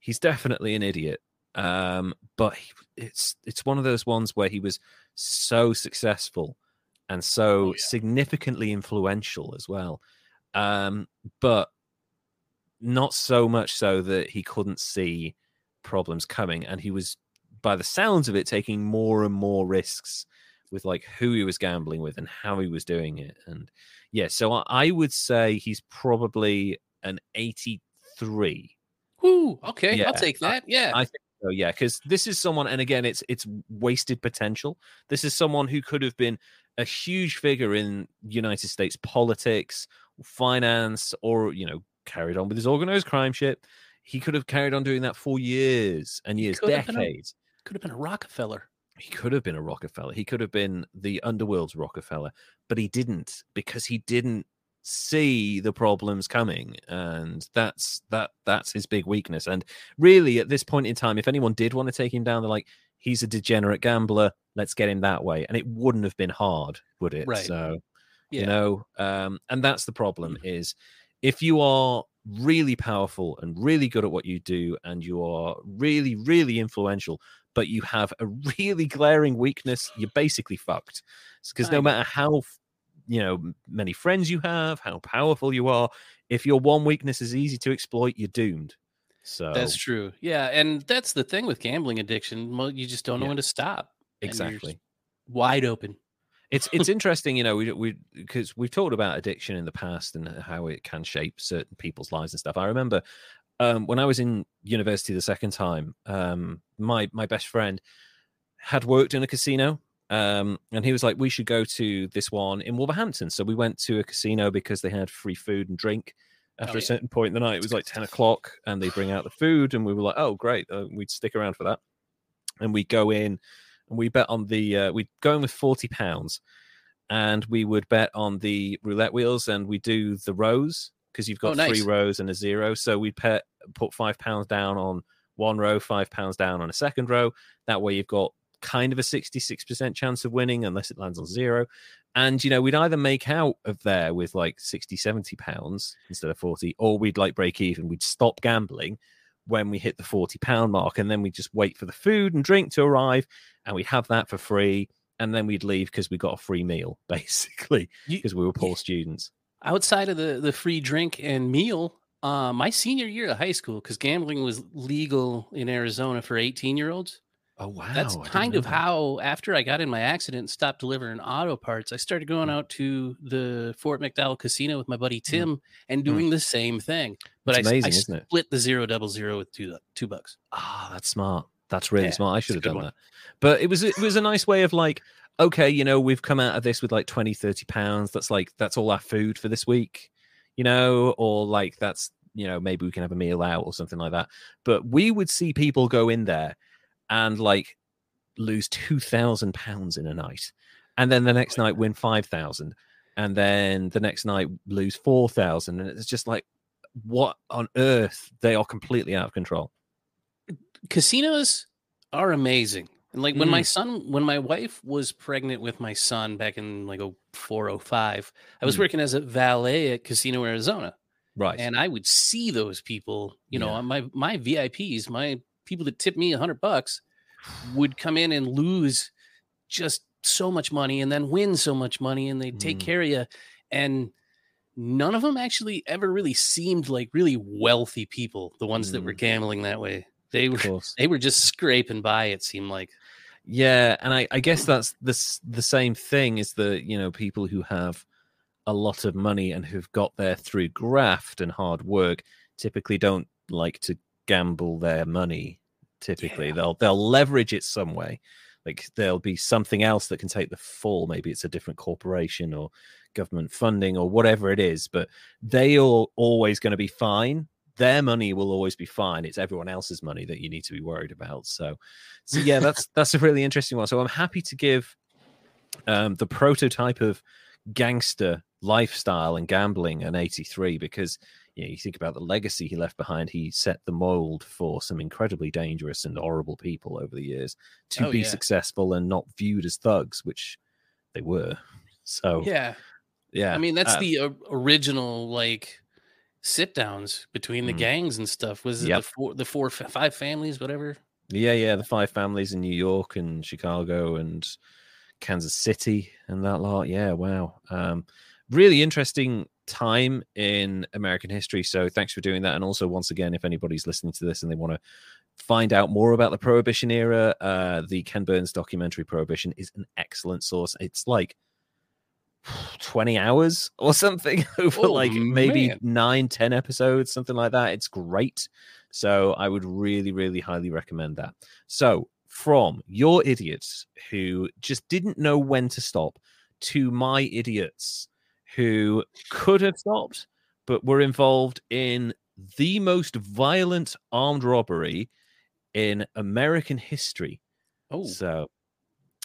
he's definitely an idiot. Um, but he, it's it's one of those ones where he was so successful and so Oh, yeah. significantly influential as well. Um, but not so much so that he couldn't see problems coming, and he was, by the sounds of it, taking more and more risks with like who he was gambling with and how he was doing it, and yeah, so I, I would say he's probably an 83. Woo, okay, Yeah, I'll take that. Yeah. I think so, yeah, because this is someone, and again, it's it's wasted potential. This is someone who could have been a huge figure in United States politics, finance, or you know, carried on with his organized crime shit. He could have carried on doing that for years and years, could have a- decades. Could have been a Rockefeller. He could have been a Rockefeller. He could have been the underworld's Rockefeller, but he didn't because he didn't see the problems coming, and that's that that's his big weakness. And really, at this point in time, if anyone did want to take him down, they're like, he's a degenerate gambler. Let's get him that way, and it wouldn't have been hard, would it? Right. So Yeah. you know, um, and that's the problem is if you are really powerful and really good at what you do, and you are really really influential but you have a really glaring weakness, you're basically fucked. Because no matter how you know many friends you have, how powerful you are, if your one weakness is easy to exploit, you're doomed. So That's true. Yeah, and that's the thing with gambling addiction. Well, you just don't know Yeah. when to stop. exactly. Wide open. It's it's interesting, you know, we we because we've talked about addiction in the past and how it can shape certain people's lives and stuff. I remember um, when I was in university the second time, um, my my best friend had worked in a casino, um, and he was like, "We should go to this one in Wolverhampton." So we went to a casino because they had free food and drink. After Oh, a yeah. certain point in the night, it was like ten o'clock, and they bring out the food, and we were like, "Oh, great!" Uh, we'd stick around for that, and we go in, and we bet on the uh, we go in with forty pounds, and we would bet on the roulette wheels, and we do the rows because you've Oh, got three rows and a zero. So we'd pet, put five pounds down on one row, five pounds down on a second row. That way, you've got kind of a 66% chance of winning unless it lands on zero. And, you know, we'd either make out of there with like 60, 70 pounds instead of 40, or we'd like break even. We'd stop gambling when we hit the 40 pound mark. And then we'd just wait for the food and drink to arrive and we'd have that for free. And then we'd leave because we got a free meal, basically, because we were poor students. Outside of the the free drink and meal uh, my senior year of high school because gambling was legal in arizona for 18 year olds Oh, wow. that's kind of that. how after i got in my accident and stopped delivering auto parts i started going Mm. out to the fort mcdowell casino with my buddy Mm. tim and Mm. doing the same thing but It's I, amazing, I split the zero double zero with two two bucks Ah, that's smart. That's really Yeah, smart. I should have done one. that. But it was it was a nice way of like, okay, you know, we've come out of this with like 20, 30 pounds. That's like that's all our food for this week, you know, or like that's you know, maybe we can have a meal out or something like that. But we would see people go in there and like lose two thousand pounds in a night. And then the oh next night win five thousand. And then the next night lose four thousand. And it's just like what on earth? They are completely out of control. casinos are amazing. And like when my Mm. son, when my wife was pregnant with my son back in like four oh five, I was Mm. working as a valet at Casino Arizona, Right. and I would see those people. You know, Yeah. my my VIPs, my people that tip me a hundred bucks, would come in and lose just so much money, and then win so much money, and they'd take Mm. care of you, and none of them actually ever really seemed like really wealthy people. The ones that were Mm. gambling that way, they were they were just scraping by. It seemed like. Yeah, and I, I guess that's the the same thing is the you know people who have a lot of money and who've got there through graft and hard work typically don't like to gamble their money. Typically, Yeah. they'll they'll leverage it some way. Like there'll be something else that can take the fall. Maybe it's a different corporation or government funding or whatever it is. But they are always going to be fine. Their money will always be fine. It's everyone else's money that you need to be worried about. So, so yeah, that's that's a really interesting one. So I'm happy to give um, the prototype of gangster lifestyle and gambling an 83 because you, know, you think about the legacy he left behind. He set the mold for some incredibly dangerous and horrible people over the years to Oh, be yeah. successful and not viewed as thugs, which they were. So yeah, yeah. I mean, that's uh, the original like sit downs between the Mm. gangs and stuff. Was it Yep. the four, the four, five families, whatever? Yeah, yeah, the five families in New York and Chicago and Kansas City and that lot. Yeah, wow. Um, really interesting time in American history. So thanks for doing that. And also, once again, if anybody's listening to this and they want to find out more about the Prohibition era, uh, the Ken Burns documentary Prohibition is an excellent source. It's like 20 hours or something over Oh, like maybe man. nine, 10 episodes, something like that. It's great. So I would really, really highly recommend that. So, from your idiots who just didn't know when to stop to my idiots who could have stopped but were involved in the most violent armed robbery in American history. Oh, So,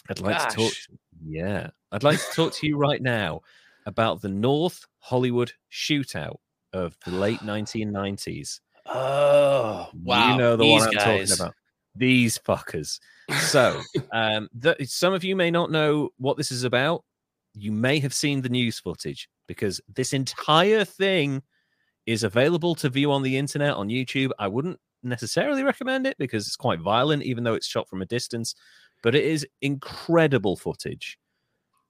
I'd like to talk. Yeah, I'd like to talk to you right now about the North Hollywood shootout of the late 1990s. oh, wow. You know the These one I'm guys. talking about. These fuckers. So, um, some of you may not know what this is about. You may have seen the news footage because this entire thing is available to view on the internet on YouTube. I wouldn't necessarily recommend it because it's quite violent, even though it's shot from a distance. But it is incredible footage.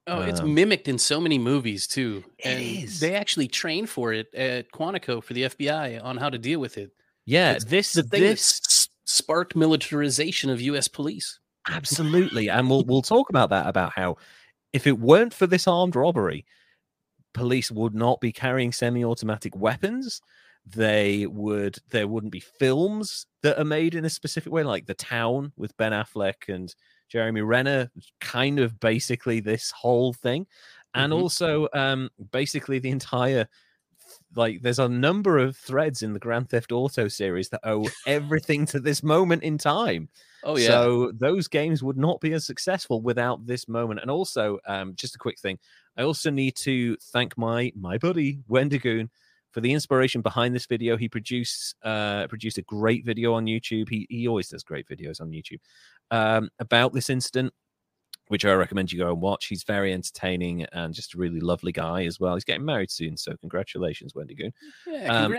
Oh, it's Um, mimicked in so many movies too. It and is. they actually train for it at Quantico for the FBI on how to deal with it. Yeah, It's this this sparked militarization of US police. Absolutely, and we'll we'll talk about that about how if it weren't for this armed robbery, police would not be carrying semi-automatic weapons. They would there wouldn't be films that are made in a specific way, like The Town with Ben Affleck and Jeremy Renner, kind of basically this whole thing, and Mhm. also um basically the entire like there's a number of threads in the Grand Theft Auto series that owe everything to this moment in time. Oh yeah. So those games would not be as successful without this moment. And also, um, just a quick thing, I also need to thank my my buddy Wendigoon for the inspiration behind this video. He produced uh, produced a great video on YouTube. He he always does great videos on YouTube um, about this incident. Which I recommend you go and watch. He's very entertaining and just a really lovely guy as well. He's getting married soon, so congratulations, Wendigoon. yeah, um.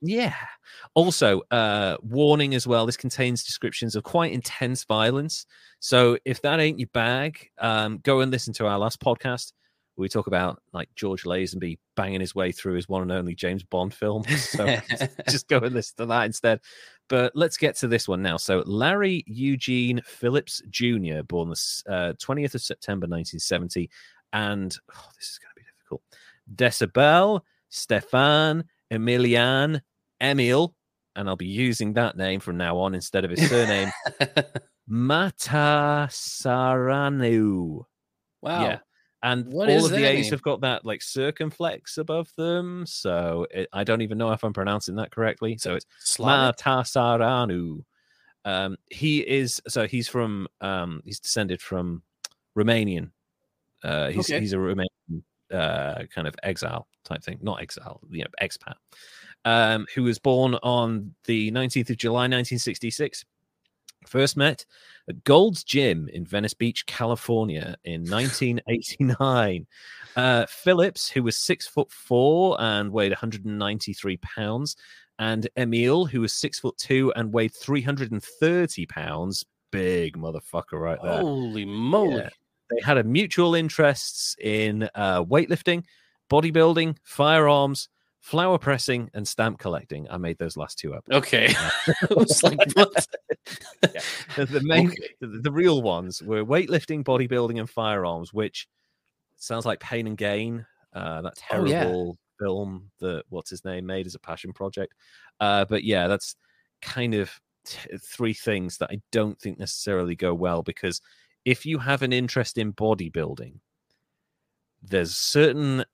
Yeah. Also, uh, warning as well. This contains descriptions of quite intense violence. So if that ain't your bag, um, go and listen to our last podcast. We talk about like George Lazenby banging his way through his one and only James Bond film. So just go and listen to that instead. But let's get to this one now. So Larry Eugene Phillips Jr., born the uh, 20th of September 1970, and oh, this is going to be difficult. Decebal Stefan Emilian Emil, and I'll be using that name from now on instead of his surname, Matasaranu. wow. Yeah. And What all of the A's name? have got that like circumflex above them. So it, I don't even know if I'm pronouncing that correctly. So it's Slavic? Matasaranu. Um, he is so he's from um, he's descended from Romanian. Uh, he's Okay. he's a Romanian uh, kind of exile type thing, not exile, you know, expat. Um, who was born on the 19th of July, 1966. First met at Gold's Gym in Venice Beach, California, in 1989. Uh, Phillips, who was six foot four and weighed 193 pounds, and Emil, who was six foot two and weighed 330 pounds. Big motherfucker, right there. Holy moly. Yeah. They had a mutual interests in uh, weightlifting, bodybuilding, firearms, flower pressing, and stamp collecting. I made those last two up. Okay. Was like, what? The, the main, Okay. the, the real ones were weightlifting, bodybuilding, and firearms, which sounds like Pain and Gain. Uh, that Oh, yeah. terrible film that what's his name made as a passion project. Uh, but yeah, that's kind of t- three things that I don't think necessarily go well because if you have an interest in bodybuilding, there's certain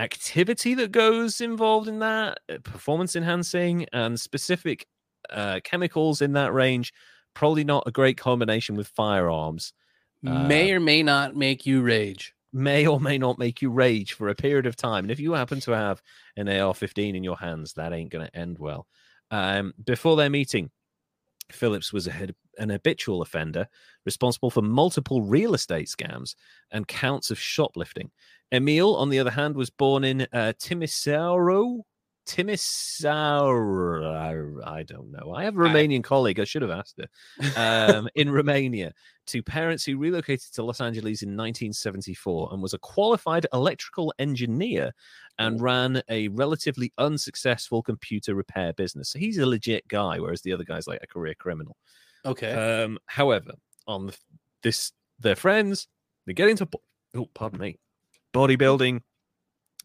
activity that goes involved in that, uh, performance enhancing, and specific uh, chemicals in that range. Probably not a great combination with firearms. may or may not make you rage. May or may not make you rage for a period of time. And if you happen to have an AR 15 in your hands, that ain't going to end well. Um, before their meeting, Phillips was a, an habitual offender responsible for multiple real estate scams and counts of shoplifting. Emil, on the other hand, was born in uh, Timisoara, Timisoara, I don't know. I have a Romanian I... colleague. I should have asked her. Um, in Romania, to parents who relocated to Los Angeles in 1974 and was a qualified electrical engineer and ran a relatively unsuccessful computer repair business. So he's a legit guy, whereas the other guy's like a career criminal. Okay. Um, however, on this, their friends, they get into, oh, pardon me, bodybuilding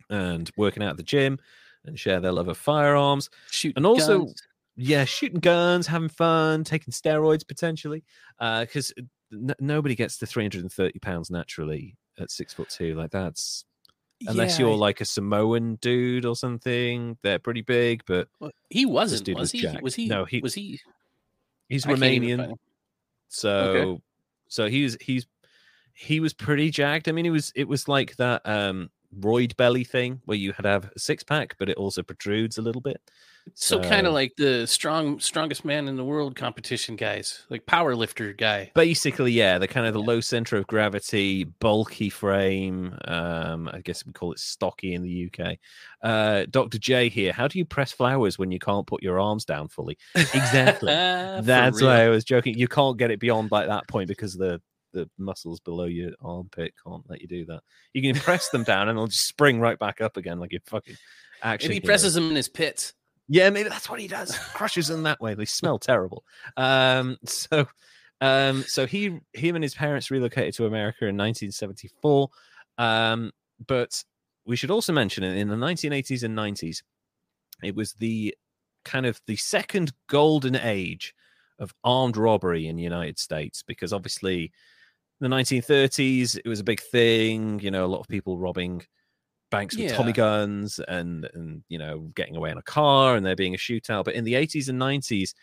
and working out at the gym and share their love of firearms. Shoot, and also, guns. yeah, shooting guns, having fun, taking steroids potentially, because uh, n- nobody gets to 330 pounds naturally at six foot two. Like that's unless yeah. you're like a Samoan dude or something. They're pretty big, but well, he wasn't. Was, was he? Jacked. Was he? No, he was he. He's Romanian, so okay. so he's he's he was pretty jacked. I mean, it was it was like that um roid belly thing where you had to have a six pack, but it also protrudes a little bit. So, so kind of like the strong strongest man in the world competition guys, like power lifter guy. Basically, yeah, the kind of the low center of gravity, bulky frame. Um, I guess we call it stocky in the UK. Uh, Dr. J here. How do you press flowers when you can't put your arms down fully? Exactly. That's why I was joking. You can't get it beyond like that point because the the muscles below your armpit can't let you do that. You can press them down and they'll just spring right back up again like a fucking action. Maybe he presses them in his pits. Yeah, maybe that's what he does. Crushes them that way. They smell terrible. Um, so, um, so he, him and his parents relocated to America in 1974. Um, but we should also mention it in the 1980s and 90s. It was the kind of the second golden age of armed robbery in the United States because obviously the 1930s it was a big thing. You know, a lot of people robbing banks with yeah. Tommy guns and and you know getting away in a car and there being a shootout. But in the 80s and 90s,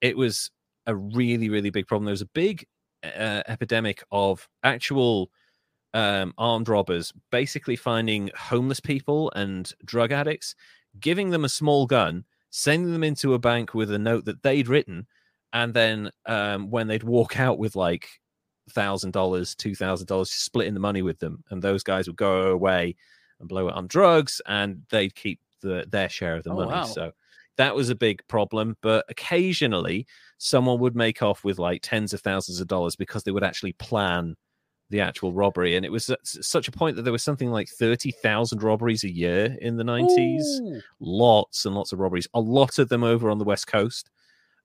it was a really really big problem. There was a big uh, epidemic of actual um, armed robbers basically finding homeless people and drug addicts, giving them a small gun, sending them into a bank with a note that they'd written, and then um, when they'd walk out with like thousand dollars, two thousand dollars, splitting the money with them, and those guys would go away and blow it on drugs, and they'd keep the, their share of the oh, money. Wow. So that was a big problem. But occasionally, someone would make off with like tens of thousands of dollars because they would actually plan the actual robbery. And it was such a point that there was something like 30,000 robberies a year in the 90s. Lots and lots of robberies, a lot of them over on the West Coast.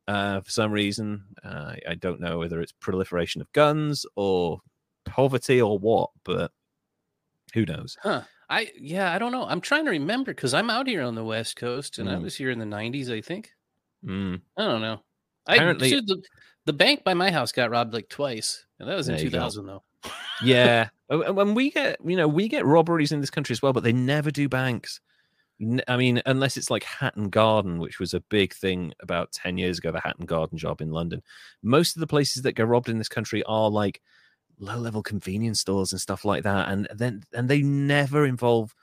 Uh, for some reason, uh, I don't know whether it's proliferation of guns or poverty or what, but who knows? Huh. I yeah, I don't know. I'm trying to remember because I'm out here on the West Coast and mm. I was here in the '90s, I think. Mm. I don't know. Apparently, I, the, the bank by my house got robbed like twice, and that was in 2000 though. yeah, when we get you know we get robberies in this country as well, but they never do banks. I mean, unless it's like Hatton Garden, which was a big thing about 10 years ago, the Hatton Garden job in London. Most of the places that get robbed in this country are like low level convenience stores and stuff like that and then and they never involve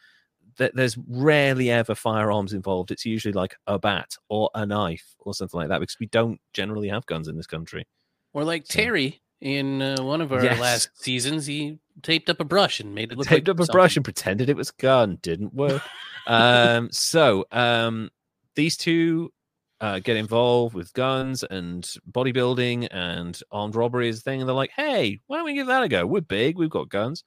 that there's rarely ever firearms involved it's usually like a bat or a knife or something like that because we don't generally have guns in this country or like so. terry in uh, one of our yes. last seasons he taped up a brush and made it look taped like up a brush and pretended it was gun didn't work um so um these two uh, get involved with guns and bodybuilding and armed robberies thing. And they're like, hey, why don't we give that a go? We're big, we've got guns.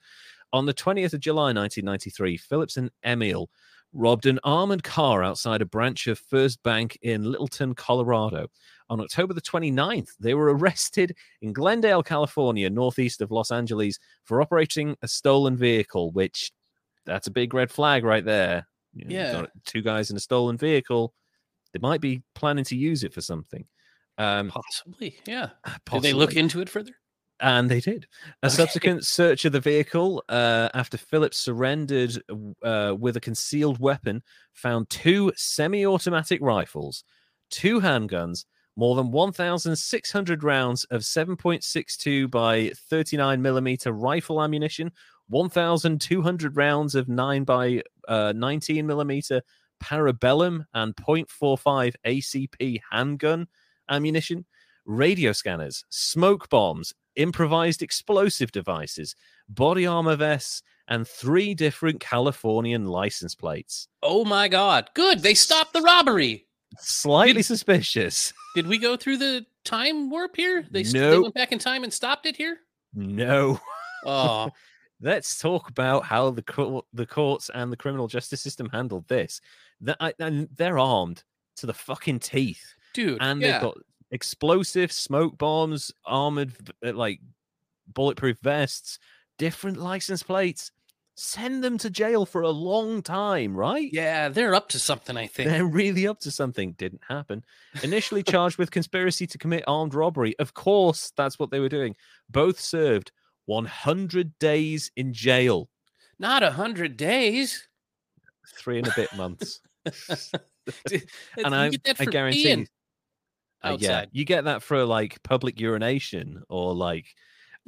On the 20th of July, 1993, Phillips and Emil robbed an armored car outside a branch of First Bank in Littleton, Colorado. On October the 29th, they were arrested in Glendale, California, northeast of Los Angeles, for operating a stolen vehicle, which that's a big red flag right there. You know, yeah. Two guys in a stolen vehicle they might be planning to use it for something. Um, possibly, yeah. Possibly. Did they look into it further? And they did. A okay. subsequent search of the vehicle uh, after Phillips surrendered uh, with a concealed weapon found two semi automatic rifles, two handguns, more than 1,600 rounds of 7.62 by 39 millimeter rifle ammunition, 1,200 rounds of 9 by uh, 19 millimeter Parabellum and .45 ACP handgun ammunition, radio scanners, smoke bombs, improvised explosive devices, body armor vests, and three different Californian license plates. Oh my god. Good. They stopped the robbery. Slightly Did- suspicious. Did we go through the time warp here? They, they went back in time and stopped it here? No. Oh, Let's talk about how the court, the courts and the criminal justice system handled this. That I- and they're armed to the fucking teeth, dude. and yeah. they've got explosive smoke bombs, armored uh, like bulletproof vests, different license plates. Send them to jail for a long time, right? Yeah, they're up to something, I think. They're really up to something. Didn't happen. Initially charged with conspiracy to commit armed robbery. Of course, that's what they were doing. Both served 100 days in jail, Not a hundred days. three and a bit months. And I, I guarantee, being uh, yeah, you get that for like public urination or like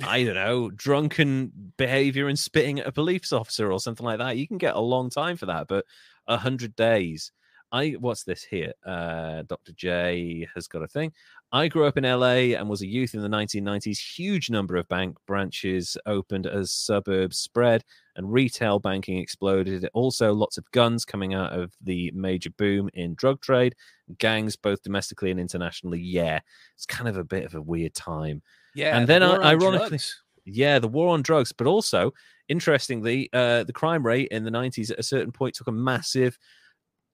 I don't know, drunken behavior and spitting at a police officer or something like that. You can get a long time for that, but a hundred days. I what's this here? Uh, Dr. J has got a thing. I grew up in LA and was a youth in the 1990s. Huge number of bank branches opened as suburbs spread and retail banking exploded. Also, lots of guns coming out of the major boom in drug trade, gangs both domestically and internationally. Yeah, it's kind of a bit of a weird time. Yeah, and then I- war ironically- drugs. Yeah, the war on drugs, but also interestingly, uh, the crime rate in the 90s at a certain point took a massive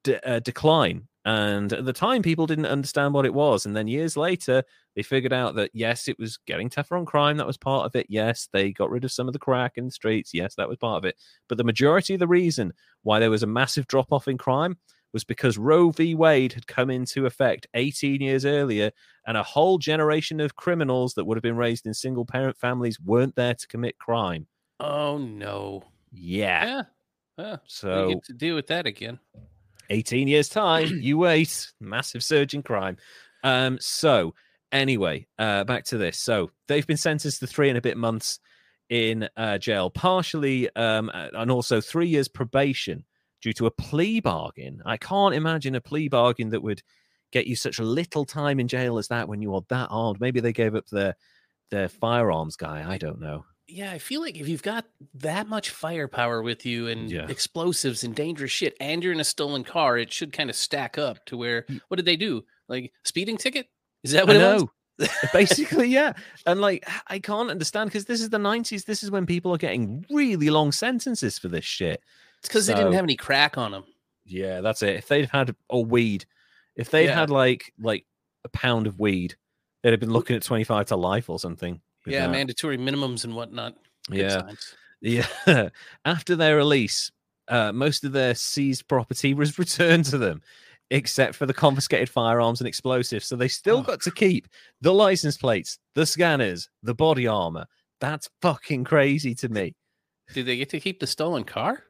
de- uh, decline. And at the time, people didn't understand what it was. And then years later, they figured out that yes, it was getting tougher on crime. That was part of it. Yes, they got rid of some of the crack in the streets. Yes, that was part of it. But the majority of the reason why there was a massive drop off in crime was because Roe v. Wade had come into effect 18 years earlier, and a whole generation of criminals that would have been raised in single parent families weren't there to commit crime. Oh no. Yeah. Yeah. Yeah. So we get to deal with that again. 18 years time you wait massive surge in crime. Um so anyway uh back to this. So they've been sentenced to three and a bit months in uh jail partially um and also three years probation due to a plea bargain. I can't imagine a plea bargain that would get you such a little time in jail as that when you are that armed. Maybe they gave up their their firearms guy. I don't know Yeah, I feel like if you've got that much firepower with you and Yeah. explosives and dangerous shit, and you're in a stolen car, it should kind of stack up to where. What did they do? Like speeding ticket? Is that I what it was? know. Uh, basically, yeah. And like, I can't understand because this is the 90s. This is when people are getting really long sentences for this shit. It's because they didn't have any crack on them. Yeah, that's it. If they'd had a weed, if they'd Yeah. had like like a pound of weed, they'd have been looking at 25 to life or something. Yeah, that. mandatory minimums and whatnot. Good Yeah. signs. Yeah. After their release, uh, most of their seized property was returned to them, except for the confiscated firearms and explosives. So they still Oh. got to keep the license plates, the scanners, the body armor. That's fucking crazy to me. Did they get to keep the stolen car?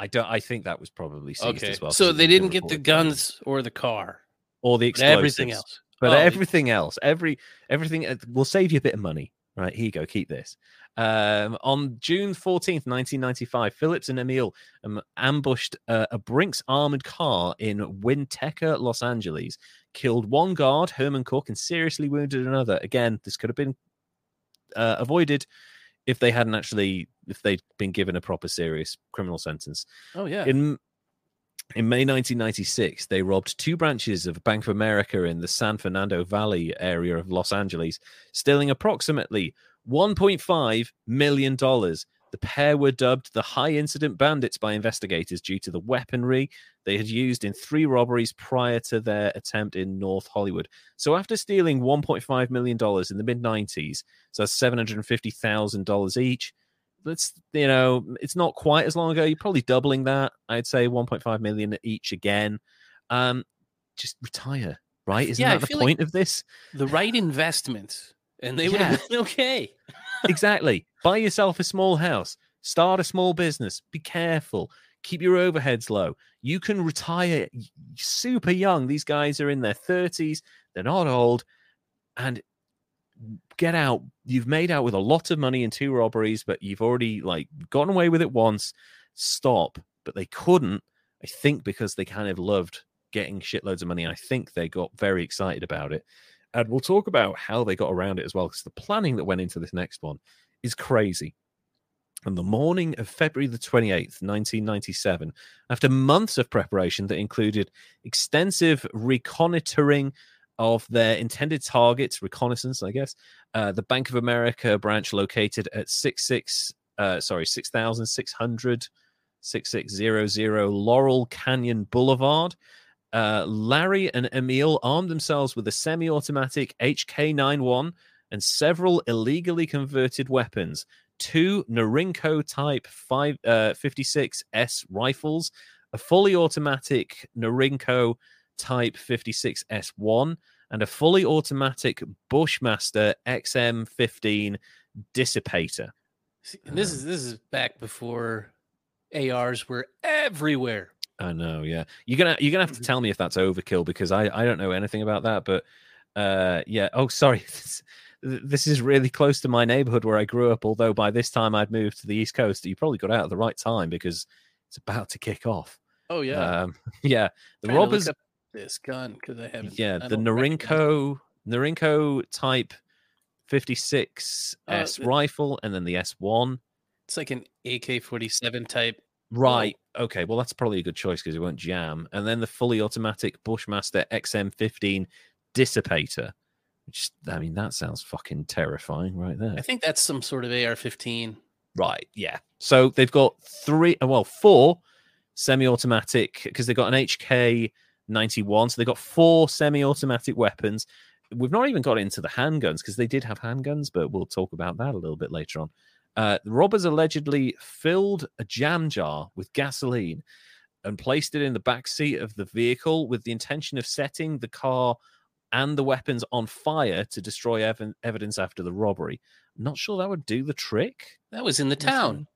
I don't. I think that was probably seized Okay, as well. so they didn't get the guns or the car, or the explosives, everything else. But Oh, everything else, every everything uh, will save you a bit of money. Right, here you go. Keep this. Um, on June 14th, 1995, Phillips and Emil um, ambushed uh, a Brinks armored car in Winnetka, Los Angeles, killed one guard, Herman Cook, and seriously wounded another. Again, this could have been uh, avoided if they hadn't actually, if they'd been given a proper serious criminal sentence. Oh yeah. In in May 1996, they robbed two branches of Bank of America in the San Fernando Valley area of Los Angeles, stealing approximately 1.5 million dollars. The pair were dubbed the high incident bandits by investigators due to the weaponry they had used in three robberies prior to their attempt in North Hollywood. So after stealing 1.5 million dollars in the mid 90s, so that's $750,000 each, let's you know it's not quite as long ago. You're probably doubling that i'd say 1.5 million each again. Um just retire right? Isn't Yeah, I that the feel like- point of this? the right investments, and they would Yeah. have been okay. exactly. Buy yourself a small house. Start a small business. Be careful. Keep your overheads low. You can retire super young. These guys are in their 30s they're not old. And get out you've made out with a lot of money in two robberies but you've already like gotten away with it once. Stop. But they couldn't i think because they kind of loved getting shitloads of money i think they got very excited about it. And we'll talk about how they got around it as well, because the planning that went into this next one is crazy. On the morning of February the 28th, 1997, after months of preparation that included extensive reconnoitering of their intended targets, reconnaissance, I guess, uh, the Bank of America branch located at 66, uh, sorry, 6,600, 6600 Laurel Canyon Boulevard. Uh, Larry and Emil armed themselves with a semi automatic HK 91 and several illegally converted weapons two Norinco Type 5, uh, 56S rifles, a fully automatic Norinco Type 56S1, and a fully automatic Bushmaster XM15 dissipator. And this is this is back before ARs were everywhere. I know, yeah. You're gonna you're gonna have to tell me if that's overkill because I I don't know anything about that. But uh, yeah. Oh, sorry. this is really close to my neighborhood where I grew up. Although by this time I'd moved to the East Coast, you probably got out at the right time because it's about to kick off. Oh yeah, um, yeah. The Trying to look robbers, up this gun because I haven't. yeah, I the don't recognize it. Norinco Norinco Type 56 Oh, S rifle, and then the S1. It's like an AK forty seven type. Right. Okay. Well, that's probably a good choice because it won't jam. And then the fully automatic Bushmaster XM15 dissipator, which I mean, that sounds fucking terrifying right there. I think that's some sort of AR fifteen. Right. Yeah. So they've got three, uh, well, four semi-automatic because they've got an HK 91. So they've got four semi-automatic weapons. We've not even got into the handguns because they did have handguns, but we'll talk about that a little bit later on. Uh, the robbers allegedly filled a jam jar with gasoline and placed it in the back seat of the vehicle with the intention of setting the car and the weapons on fire to destroy ev- evidence after the robbery. Not sure that would do the trick. That was in the town.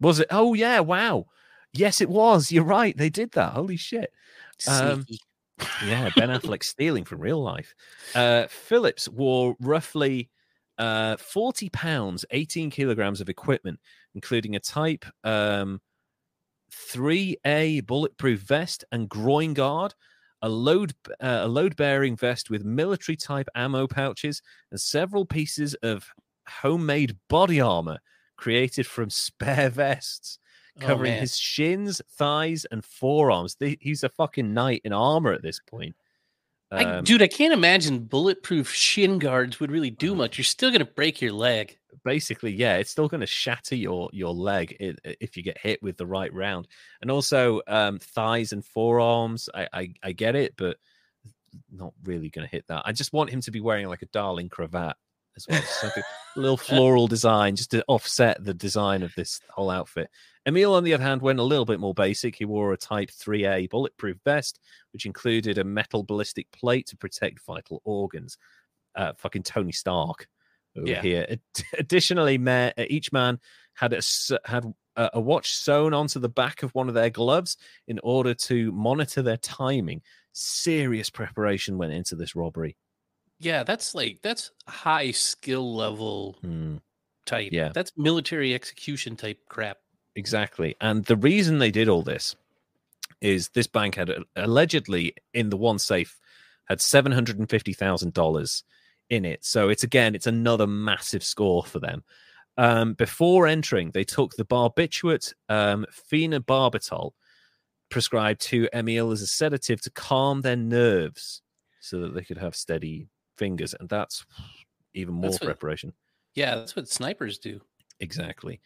Was it? Oh yeah! Wow. Yes, it was. You're right. They did that. Holy shit. Um, Yeah, Ben Affleck stealing from real life. Uh, Phillips wore roughly uh, 40 pounds, 18 kilograms of equipment, including a Type um, 3A bulletproof vest and groin guard, a load uh, a load bearing vest with military type ammo pouches, and several pieces of homemade body armor created from spare vests covering man. his shins, thighs, and forearms. He's a fucking knight in armor at this point. I, Um, dude, I can't imagine bulletproof shin guards would really do much. You're still gonna break your leg. basically, yeah, it's still going to shatter your your leg if you get hit with the right round, and also um, thighs and forearms. I, I I get it, but not really going to hit that. I just want him to be wearing like a darling cravat as well, a little floral design just to offset the design of this whole outfit. Emil, on the other hand, went a little bit more basic. He wore a Type 3A bulletproof vest, which included a metal ballistic plate to protect vital organs. Uh, fucking Tony Stark over Yeah. here. Ad- Additionally, ma- uh, each man had a had a, a watch sewn onto the back of one of their gloves in order to monitor their timing. Serious preparation went into this robbery. Yeah, that's like that's high skill level Hmm. type. Yeah. that's military execution type crap. Exactly. And the reason they did all this is this bank had uh, allegedly in the one safe had $750,000 in it. So it's again, it's another massive score for them. Um, before entering, they took the barbiturate um, phenobarbital prescribed to Emil as a sedative to calm their nerves so that they could have steady fingers. And that's even more That's what- preparation. Yeah, that's what snipers do. Exactly.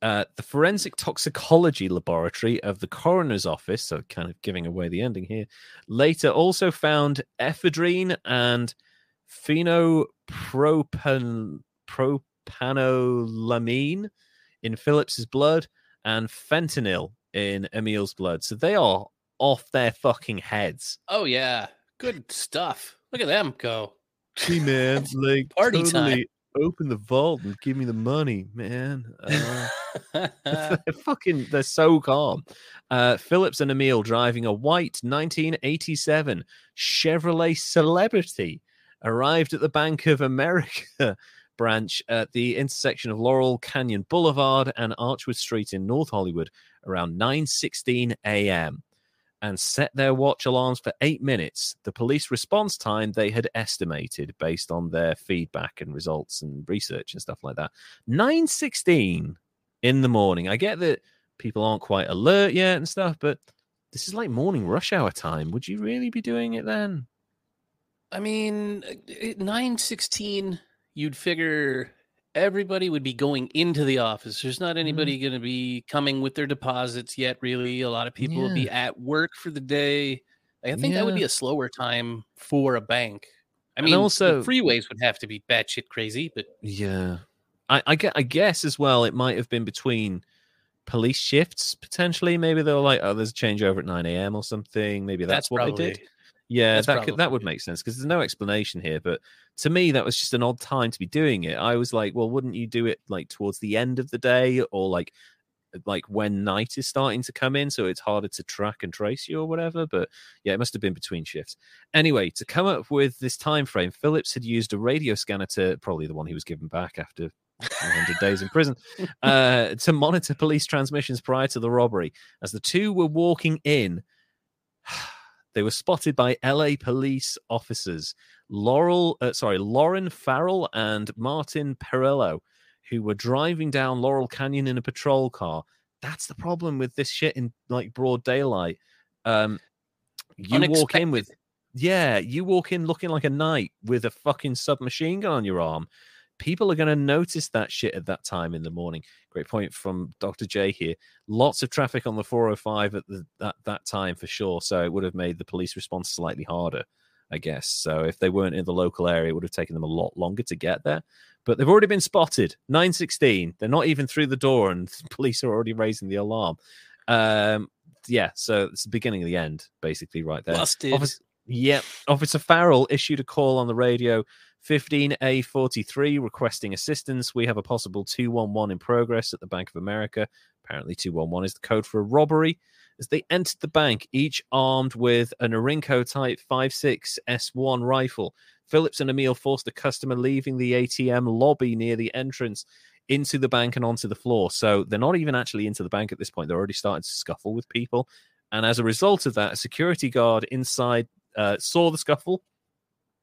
Uh, the forensic toxicology laboratory of the coroner's office, so kind of giving away the ending here, later also found ephedrine and phenopropan propanolamine in Phillips's blood and fentanyl in Emil's blood. So they are off their fucking heads. Oh yeah, good stuff. Look at them go. Hey man, like Party time. open the vault and give me the money, man. Uh, they're fucking they're so calm. Uh, Phillips and Emil driving a white 1987 Chevrolet Celebrity arrived at the Bank of America branch at the intersection of Laurel Canyon Boulevard and Archwood Street in North Hollywood around 9:16 a.m. and set their watch alarms for eight minutes. The police response time they had estimated based on their feedback and results and research and stuff like that. 9.16 in the morning. I get that people aren't quite alert yet and stuff, but this is like morning rush hour time. Would you really be doing it then? I mean, nine sixteen. You'd figure everybody would be going into the office. There's not anybody mm. going to be coming with their deposits yet. Really, a lot of people yeah. will be at work for the day. I think yeah. that would be a slower time for a bank. I mean, and also freeways would have to be batshit crazy, but yeah, I, I. I guess as well, it might have been between police shifts potentially. Maybe they were like, oh, there's a changeover at 9 a.m. or something. Maybe that's, that's what probably, they did. Yeah, that's that could, that would make sense because there's no explanation here. But to me, that was just an odd time to be doing it. I was like, well, wouldn't you do it like towards the end of the day or like like when night is starting to come in so it's harder to track and trace you or whatever but yeah it must have been between shifts anyway to come up with this time frame phillips had used a radio scanner to probably the one he was given back after 100 days in prison uh, to monitor police transmissions prior to the robbery. As the two were walking in, they were spotted by LA police officers, Laurel, uh, sorry, Loren Farrell and Martin Perello, who were driving down Laurel Canyon in a patrol car. That's the problem with this shit in like broad daylight. Um, you Unexpected. walk in with, yeah, you walk in looking like a knight with a fucking submachine gun on your arm people are going to notice that shit at that time in the morning. Great point from Dr. J here. Lots of traffic on the 405 at the, that, that time for sure. So it would have made the police response slightly harder, I guess. So if they weren't in the local area, it would have taken them a lot longer to get there. But they've already been spotted. 916. They're not even through the door, and police are already raising the alarm. Um, yeah, so it's the beginning of the end, basically, right there. Busted. Officer, yep. Officer Farrell issued a call on the radio 15A43 requesting assistance. We have a possible 211 in progress at the Bank of America. Apparently, 211 is the code for a robbery. As they entered the bank, each armed with an Norinco Type 56 S1 rifle, Phillips and Emil forced a customer leaving the ATM lobby near the entrance into the bank and onto the floor. So they're not even actually into the bank at this point. They're already starting to scuffle with people. And as a result of that, a security guard inside uh, saw the scuffle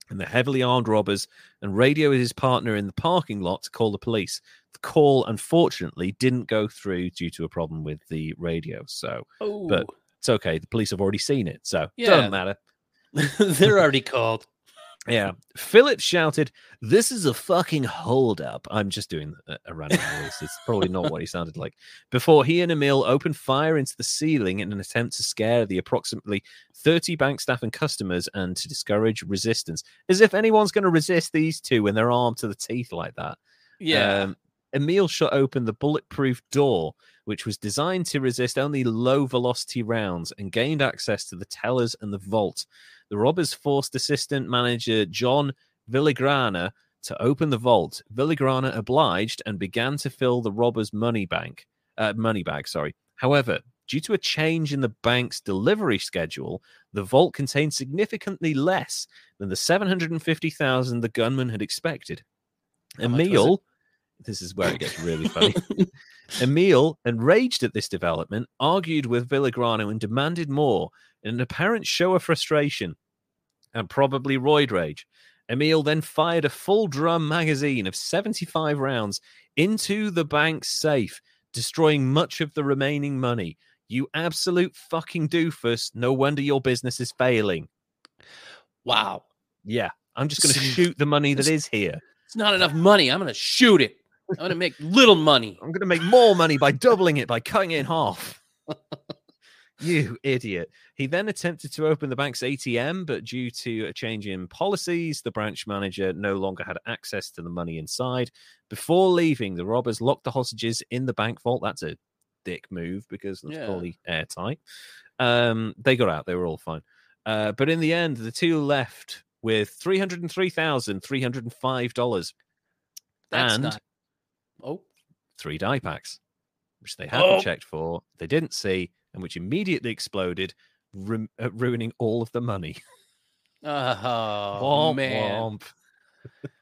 and the heavily armed robbers and radioed his partner in the parking lot to call the police. The call, unfortunately, didn't go through due to a problem with the radio. So, but oh. it's okay. The police have already seen it, so yeah. doesn't matter. They're already called. Yeah. Phillips shouted, This is a fucking holdup. I'm just doing a, a random voice. It's probably not what he sounded like. Before he and Emil opened fire into the ceiling in an attempt to scare the approximately 30 bank staff and customers and to discourage resistance. As if anyone's going to resist these two when they're armed to the teeth like that. Yeah. Um, Emil shot open the bulletproof door, which was designed to resist only low velocity rounds, and gained access to the tellers and the vault. The robbers forced assistant manager John Villagrana to open the vault. Villagrana obliged and began to fill the robbers' money bank, uh, money bag. Sorry. However, due to a change in the bank's delivery schedule, the vault contained significantly less than the seven hundred and fifty thousand the gunman had expected. Emil, this is where it gets really funny. Emil, enraged at this development, argued with Villagrana and demanded more, in an apparent show of frustration and probably roid rage, Emil then fired a full drum magazine of 75 rounds into the bank's safe, destroying much of the remaining money. You absolute fucking doofus. No wonder your business is failing. Wow. Yeah. I'm just going to shoot the money that is here. It's not enough money. I'm going to shoot it. I'm going to make little money. I'm going to make more money by doubling it, by cutting it in half. You idiot. He then attempted to open the bank's ATM, but due to a change in policies, the branch manager no longer had access to the money inside. Before leaving, the robbers locked the hostages in the bank vault. That's a dick move because that's yeah. probably airtight. Um, they got out, they were all fine. Uh, but in the end, the two left with $303,305 and not... oh. three die packs, which they hadn't oh. checked for, they didn't see, and which immediately exploded, ru- uh, ruining all of the money. Oh womp, man! Womp.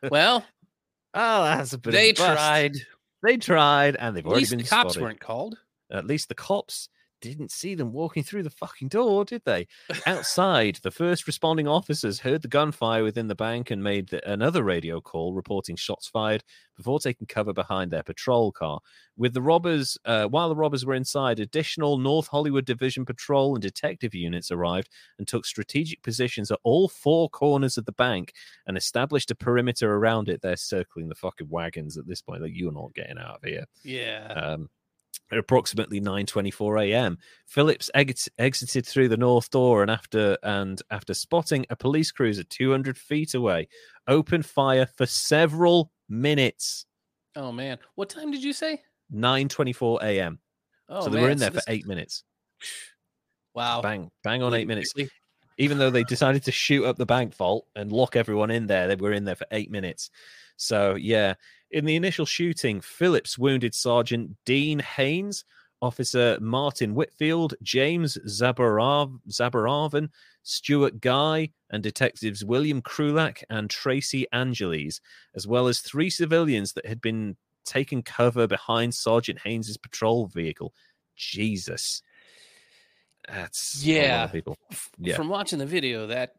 well, oh, that's a bit. They tried. They tried, and they've At already been. The cops spotted. weren't called. At least the cops didn't see them walking through the fucking door, did they? Outside, the first responding officers heard the gunfire within the bank and made another radio call reporting shots fired before taking cover behind their patrol car. With the robbers, uh, while the robbers were inside, additional North Hollywood Division patrol and detective units arrived and took strategic positions at all four corners of the bank and established a perimeter around it. They're circling the fucking wagons at this point. Like you're not getting out of here. Yeah. Um, at approximately 9:24 a.m. Phillips ex- exited through the north door and after and after spotting a police cruiser 200 feet away, opened fire for several minutes. Oh man, what time did you say? 9:24 a.m. Oh, so they man. were in there so for this- eight minutes. Wow. Bang, bang on eight minutes. Even though they decided to shoot up the bank vault and lock everyone in there, they were in there for eight minutes. So yeah, in the initial shooting, Phillips wounded Sergeant Dean Haynes, Officer Martin Whitfield, James Zabarav- Zabaravan, Stuart Guy, and detectives William Krulak and Tracy Angeles, as well as three civilians that had been taking cover behind Sergeant Haynes's patrol vehicle. Jesus. That's a lot of Yeah. people. Yeah. From watching the video, that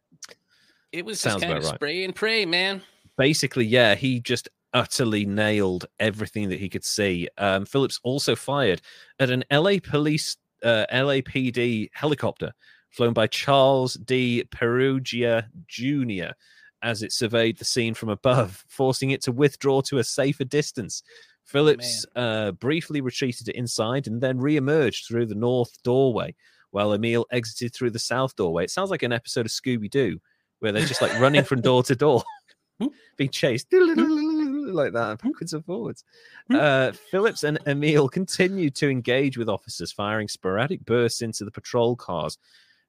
it was Sounds just kind of right. spray and pray, man. basically, yeah, he just utterly nailed everything that he could see. Um, Phillips also fired at an LA police, uh, LAPD helicopter flown by Charles D. Perugia Jr. as it surveyed the scene from above, forcing it to withdraw to a safer distance. Phillips uh, briefly retreated inside and then re-emerged through the north doorway, while Emil exited through the south doorway. It sounds like an episode of Scooby Doo, where they're just like running from door to door, being chased like that, backwards and forwards. Uh, Phillips and Emil continued to engage with officers, firing sporadic bursts into the patrol cars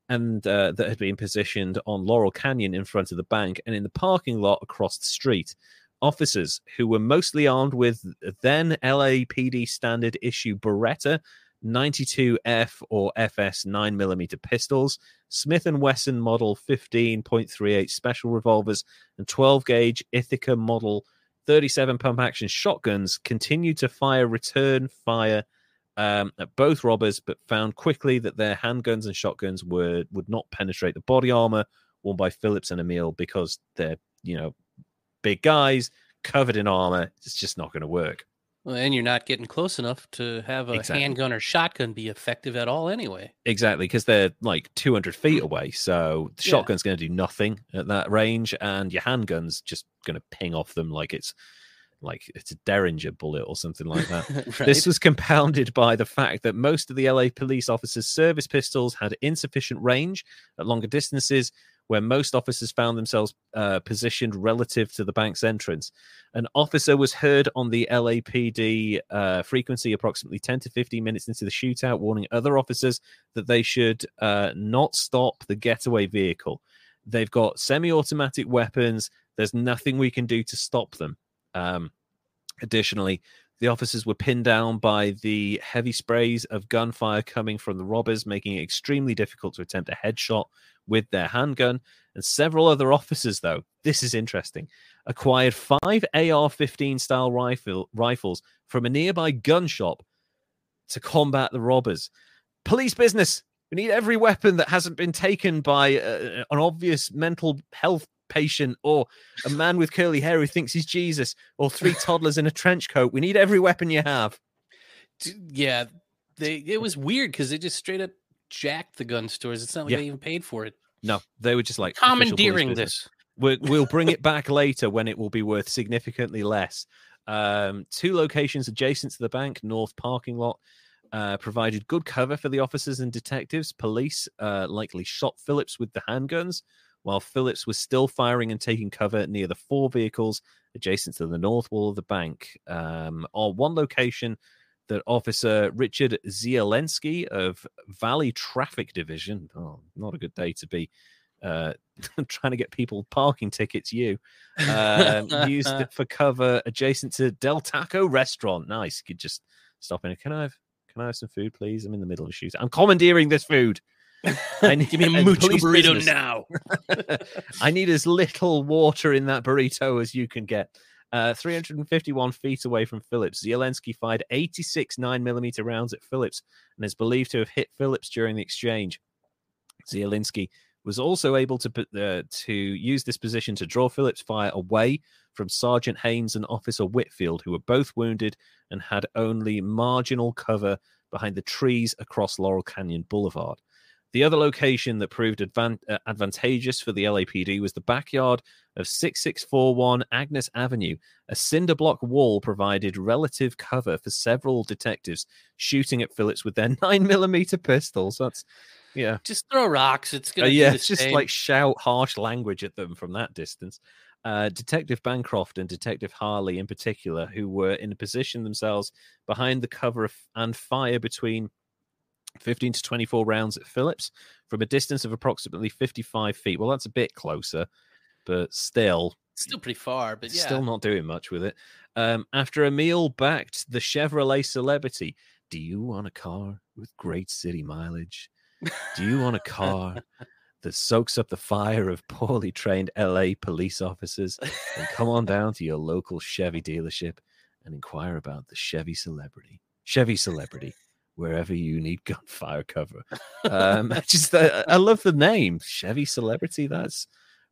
and uh, that had been positioned on Laurel Canyon in front of the bank and in the parking lot across the street. Officers who were mostly armed with then LAPD standard issue Beretta 92F or FS 9mm pistols, Smith and Wesson model 15.38 special revolvers, and 12 gauge Ithaca model 37 pump action shotguns continued to fire return fire um, at both robbers, but found quickly that their handguns and shotguns were would not penetrate the body armor worn by Phillips and Emil because they're you know big guys covered in armor. It's just not going to work. Well, and you're not getting close enough to have a Exactly. handgun or shotgun be effective at all, anyway. Exactly, because they're like 200 feet mm. away. So the Yeah. shotgun's going to do nothing at that range, and your handgun's just going to ping off them like it's like it's a Derringer bullet or something like that. right? This was compounded by the fact that most of the LA police officers' service pistols had insufficient range at longer distances, where most officers found themselves uh, positioned relative to the bank's entrance. An officer was heard on the LAPD uh, frequency approximately 10 to 15 minutes into the shootout, warning other officers that they should uh, not stop the getaway vehicle. They've got semi automatic weapons. There's nothing we can do to stop them. Um, additionally, the officers were pinned down by the heavy sprays of gunfire coming from the robbers, making it extremely difficult to attempt a headshot with their handgun. And several other officers, though, this is interesting, acquired five AR 15 style rifle, rifles from a nearby gun shop to combat the robbers. Police business. We need every weapon that hasn't been taken by uh, an obvious mental health patient or a man with curly hair who thinks he's Jesus or three toddlers in a trench coat. We need every weapon you have. Yeah, they it was weird because they just straight up jacked the gun stores. It's not like Yeah. they even paid for it. No, they were just like Commandeering this. We'll, we'll bring it back later when it will be worth significantly less. Um, two locations adjacent to the bank, north parking lot, uh, provided good cover for the officers and detectives. Police uh, likely shot Phillips with the handguns, while Phillips was still firing and taking cover near the four vehicles adjacent to the north wall of the bank. Um, on one location, that Officer Richard Zielinski of Valley Traffic Division, oh, not a good day to be uh, trying to get people parking tickets, you, um, used it for cover adjacent to Del Taco restaurant. Nice. You could just stop in. Can I have can I have some food, please? I'm in the middle of a shoot. I'm commandeering this food. I need- Give me a mucho burrito business. now. I need as little water in that burrito as you can get. Uh, 351 feet away from Phillips, Zielinski fired 86 9mm rounds at Phillips and is believed to have hit Phillips during the exchange. Zielinski was also able to uh, to use this position to draw Phillips' fire away from Sergeant Haynes and Officer Whitfield, who were both wounded and had only marginal cover behind the trees across Laurel Canyon Boulevard. The other location that proved advan- uh, advantageous for the LAPD was the backyard of 6641 Agnes Avenue. A cinder block wall provided relative cover for several detectives shooting at Phillips with their 9mm pistols. That's, yeah. Just throw rocks. It's going Uh, yeah, just same. like shout harsh language at them from that distance. Uh, Detective Bancroft and Detective Harley, in particular, who were in a position themselves behind the cover of, and fire between 15 to 24 rounds at Phillips from a distance of approximately 55 feet. Well, that's a bit closer, but still, still pretty far, but yeah. still not doing much with it. Um, after Emil backed the Chevrolet celebrity, do you want a car with great city mileage? Do you want a car that soaks up the fire of poorly trained LA police officers? Then come on down to your local Chevy dealership and inquire about the Chevy Celebrity. Chevy Celebrity, wherever you need gunfire cover. Um, just uh, I love the name Chevy Celebrity. That's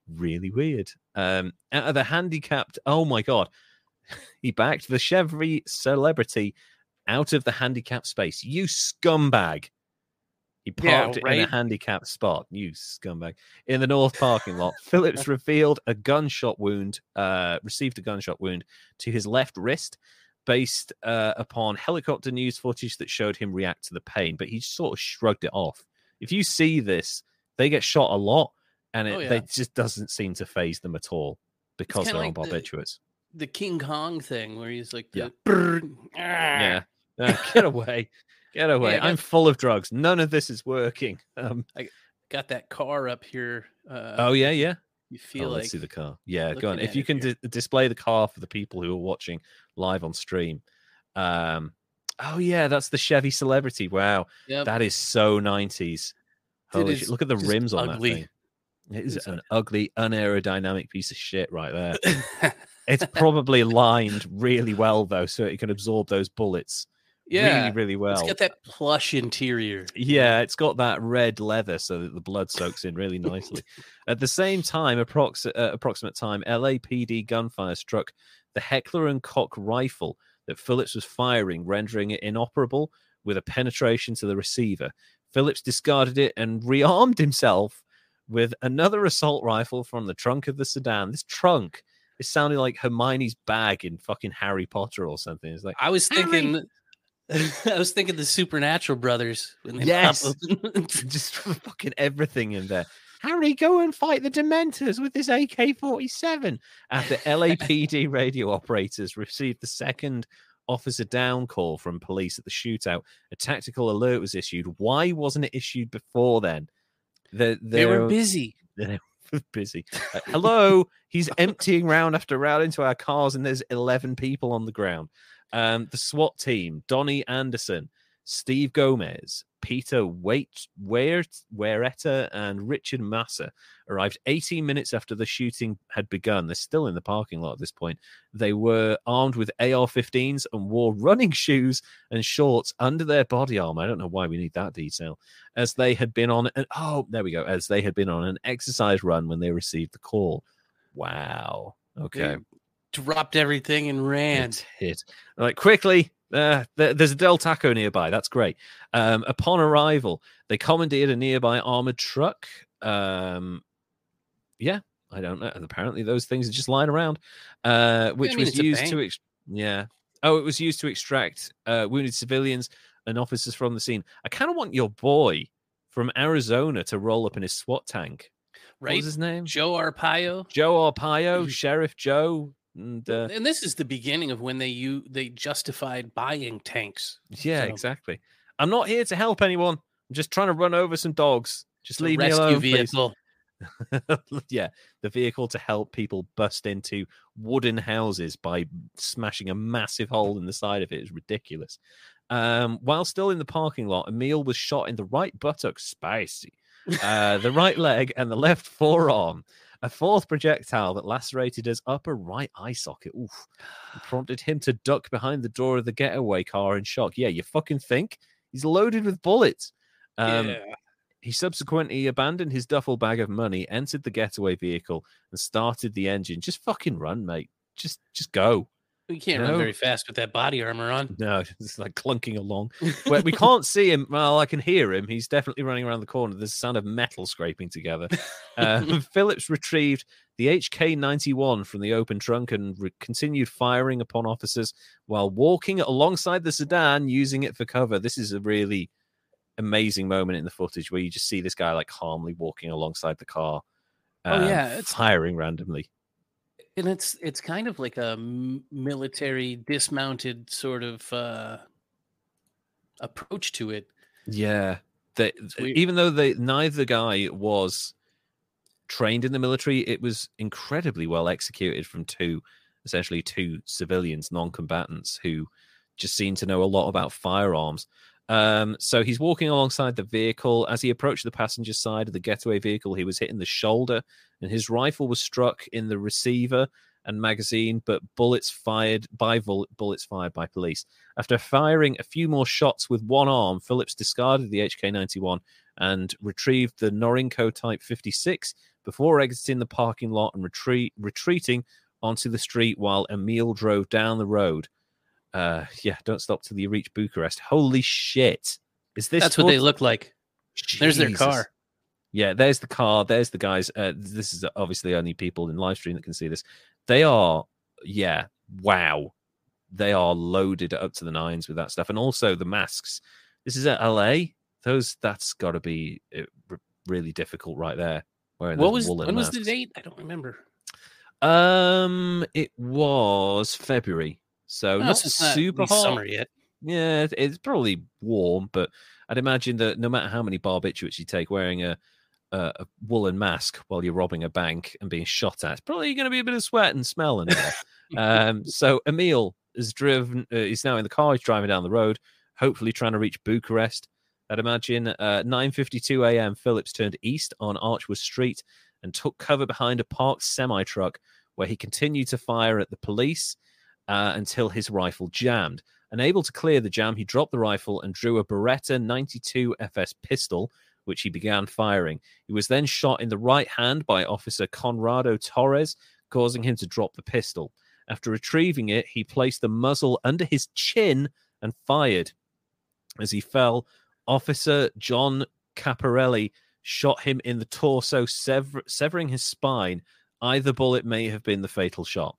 really weird. Um, out of the handicapped, oh my god, he backed the Chevy Celebrity out of the handicapped space. You scumbag. He Yeah, parked it in a handicapped spot. You scumbag. In the north parking lot, Phillips revealed a gunshot wound, uh, received a gunshot wound to his left wrist based uh, upon helicopter news footage that showed him react to the pain, but he sort of shrugged it off. If you see this, they get shot a lot, and it Oh, yeah. they just doesn't seem to phase them at all because they're on like the- barbiturates. the King Kong thing where he's like, the, Yeah. "Brrr, Yeah, ah." Uh, get away, get away! Yeah, I'm full of drugs. None of this is working. Um, got that car up here. Uh, oh yeah, yeah. You Oh, feel let's see the car. Yeah, go on. If you can di- display the car for the people who are watching live on stream. Um, oh yeah, that's the Chevy Celebrity. Wow, Yep. that is so 90s. It Holy shit! Look at the rims on ugly. that thing. It is It's an ugly, unaerodynamic piece of shit right there. It's probably lined really well though, so it can absorb those bullets yeah, really, really well. it's got that plush interior. Yeah, it's got that red leather so that the blood soaks in really nicely. At the same time, approx- uh, approximate time, LAPD gunfire struck the Heckler and Koch rifle that Phillips was firing, rendering it inoperable with a penetration to the receiver. Phillips discarded it and rearmed himself with another assault rifle from the trunk of the sedan. This trunk is sounding like Hermione's bag in fucking Harry Potter or something. It's like I was Harry! I was thinking the Supernatural brothers. When they Yes. just fucking everything in there. Harry, go and fight the Dementors with this AK 47. After LAPD radio operators received the second officer down call from police at the shootout, a tactical alert was issued. Why wasn't it issued before then? They're, they were busy. they're busy. Uh, hello, he's emptying round after round into our cars, and there's 11 people on the ground. Um, the SWAT team, Donnie Anderson, Steve Gomez, Peter Wait, Weireter, and Richard Massa arrived 18 minutes after the shooting had begun. They're still in the parking lot at this point. They were armed with AR 15s and wore running shoes and shorts under their body armor. I don't know why we need that detail. As they had been on an oh, there we go. As they had been on an exercise run when they received the call. Wow. Okay. Dropped everything and ran. It's hit. Like quickly, uh, there's a Del Taco nearby. That's great. Um, upon arrival, they commandeered a nearby armored truck. Um, yeah, I don't know. Apparently, those things are just lying around, uh, which mean, was used to. Ex- yeah. Oh, it was used to extract uh, wounded civilians and officers from the scene. I kind of want your boy from Arizona to roll up in his SWAT tank. What was his name? Joe Arpaio. Joe Arpaio, Mhm. Sheriff Joe. And uh, and this is the beginning of when they you they justified buying tanks. Yeah, So- exactly. I'm not here to help anyone. I'm just trying to run over some dogs. Just leave me alone, vehicle. yeah, the vehicle to help people bust into wooden houses by smashing a massive hole in the side of it is ridiculous. Um, while still in the parking lot, Emil was shot in the right buttock, spicy, uh, the right leg, and the left forearm. A fourth projectile that lacerated his upper right eye socket. Oof. Prompted him to duck behind the door of the getaway car in shock. Yeah, you fucking think? He's loaded with bullets. Um, yeah. He subsequently abandoned his duffel bag of money, entered the getaway vehicle, and started the engine. Just fucking run, mate. Just just go. You can't No. run very fast with that body armor on. No, it's like clunking along. Where we can't see him. Well, I can hear him. He's definitely running around the corner. There's the sound of metal scraping together. Uh, Phillips retrieved the HK 91 from the open trunk and re- continued firing upon officers while walking alongside the sedan, using it for cover. This is a really amazing moment in the footage where you just see this guy like calmly walking alongside the car. Oh, um, yeah, it's- firing randomly. And it's it's kind of like a military dismounted sort of uh approach to it Yeah. They, even though they neither guy was trained in the military, it was incredibly well executed from two essentially two civilians, non-combatants who just seemed to know a lot about firearms. Um, so he's walking alongside the vehicle. As he approached the passenger side of the getaway vehicle, he was hit in the shoulder, and his rifle was struck in the receiver and magazine, but bullets fired by bullets fired by police. After firing a few more shots with one arm, Phillips discarded the HK 91 and retrieved the Norinco Type 56 before exiting the parking lot and retreat, retreating onto the street while Emil drove down the road. Uh, yeah, don't stop till you reach Bucharest. Holy shit. Is this that's what they look like there's their car Yeah, there's the car. There's the guys. Uh, this is obviously only people in live stream that can see this. They are, yeah, wow. They are loaded up to the nines with that stuff, and also the masks. This is at LA. Those that's got to be uh, really difficult right there. Wearing what was when was the date i don't remember Um, it was February, so not not super really hot. summer yet Yeah, it's probably warm, but I'd imagine that no matter how many barbiturates you take, wearing a, a, a woolen mask while you're robbing a bank and being shot at, probably you're going to be a bit of sweat and smell in there. um, so Emil is driven. Uh, he's now in the car. He's driving down the road, hopefully trying to reach Bucharest. I'd imagine uh, 9:52 a.m. Phillips turned east on Archwood Street and took cover behind a parked semi truck, where he continued to fire at the police uh, until his rifle jammed. Unable to clear the jam, he dropped the rifle and drew a Beretta 92 FS pistol, which he began firing. He was then shot in the right hand by Officer Conrado Torres, causing him to drop the pistol. After retrieving it, he placed the muzzle under his chin and fired. As he fell, Officer John Caprarelli shot him in the torso, sever- severing his spine. Either bullet may have been the fatal shot.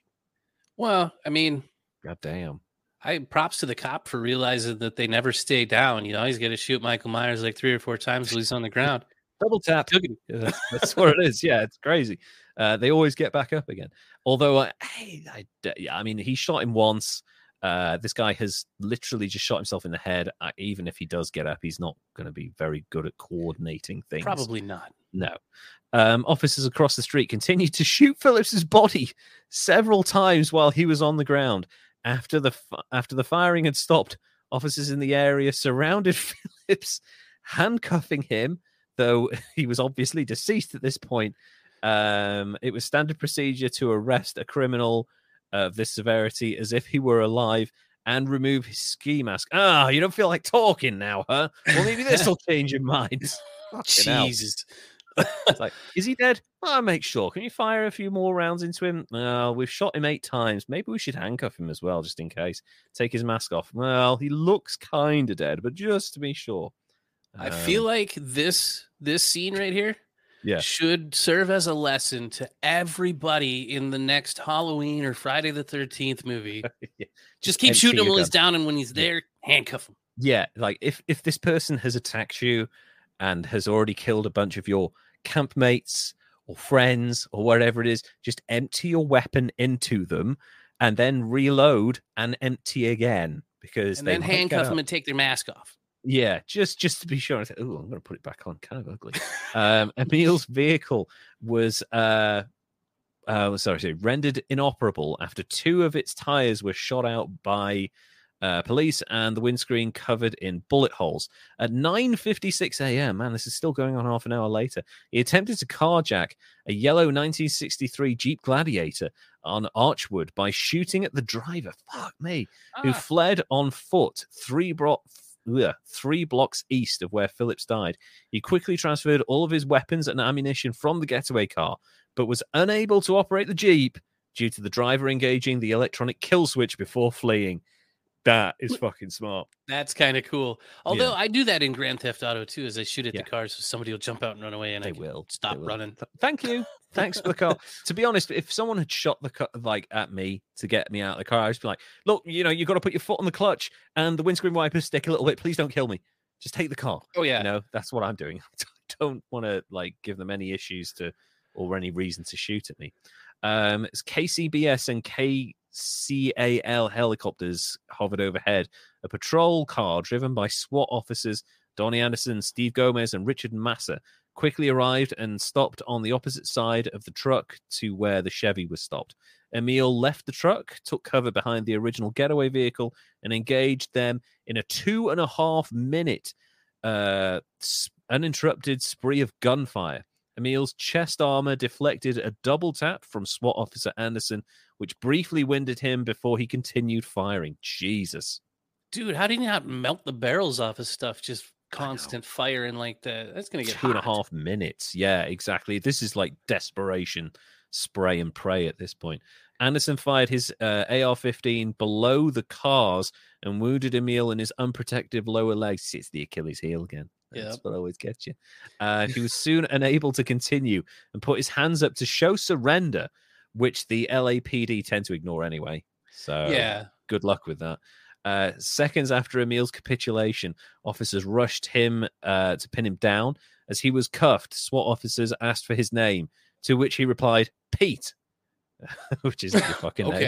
Well i mean God damn. I props to the cop for realizing that they never stay down. You know, he's got to shoot Michael Myers like three or four times while he's on the ground. Double tap. Yeah, that's, what it is. Yeah, it's crazy. Uh, they always get back up again. Although, uh, hey, I, yeah, I mean, he shot him once. Uh, this guy has literally just shot himself in the head. Uh, even if he does get up, he's not going to be very good at coordinating things. Probably not. No. Um, officers across the street continued to shoot Phillips's body several times while he was on the ground. After the after the firing had stopped, officers in the area surrounded Phillips, handcuffing him. Though he was obviously deceased at this point, um, it was standard procedure to arrest a criminal of this severity as if he were alive and remove his ski mask. Ah, you don't feel like talking now, huh? Well, maybe this will change your mind. Jesus. It's like, is he dead? I'll make sure. Can you fire a few more rounds into him? No, we've shot him eight times. Maybe we should handcuff him as well, just in case. Take his mask off. Well, he looks kind of dead, but just to be sure. I feel Um, like this this scene right here Yeah. should serve as a lesson to everybody in the next Halloween or Friday the 13th movie. Yeah. Just keep empty shooting him while he's down, and when he's Yeah. there, handcuff him. yeah, like if if this person has attacked you and has already killed a bunch of your campmates or friends or whatever it is, just empty your weapon into them and then reload and empty again because And they then handcuff them and take their mask off. Yeah, just just to be sure. Oh, I'm going to put it back on. Kind of ugly. um, Emil's vehicle was uh, uh, sorry, sorry, rendered inoperable after two of its tires were shot out by uh, police and the windscreen covered in bullet holes. At 9:56 a.m., man, this is still going on half an hour later. He attempted to carjack a yellow 1963 Jeep Gladiator on Archwood by shooting at the driver. Fuck me, who Ah. fled on foot three bro- three blocks east of where Phillips died. He quickly transferred all of his weapons and ammunition from the getaway car, but was unable to operate the Jeep due to the driver engaging the electronic kill switch before fleeing. That is fucking smart. That's kind of cool. Although Yeah. I do that in Grand Theft Auto too, as I shoot at Yeah. the cars, so somebody will jump out and run away, and I They can will stop they will. running. Thank you. Thanks for the car. to be honest, if someone had shot the car like at me to get me out of the car, I'd just be like, "Look, you know, you've got to put your foot on the clutch and the windscreen wipers stick a little bit. Please don't kill me. Just take the car." Oh yeah, You know, that's what I'm doing. I don't want to like give them any issues to or any reason to shoot at me. Um, it's KCBS and KCAL helicopters hovered overhead. A patrol car driven by SWAT officers Donnie Anderson, Steve Gomez, and Richard Massa quickly arrived and stopped on the opposite side of the truck to where the Chevy was stopped. Emil left the truck, took cover behind the original getaway vehicle, and engaged them in a two and a half minute uh, uninterrupted spree of gunfire. Emil's chest armor deflected a double tap from SWAT officer Anderson, which briefly winded him before he continued firing. Jesus. dude, how do you not melt the barrels off his stuff? Just constant fire and like that. That's gonna get two and a half minutes. Yeah, exactly. This is like desperation, spray and pray at this point. Anderson fired his uh, AR 15 below the cars and wounded Emil in his unprotected lower legs. It's the Achilles heel again. That's Yep. what always gets you. Uh, he was soon unable to continue and put his hands up to show surrender, which the LAPD tend to ignore anyway. So Yeah, good luck with that. Uh, seconds after Emil's capitulation, officers rushed him uh, to pin him down. As he was cuffed, SWAT officers asked for his name, to which he replied, Pete, which is your fucking name.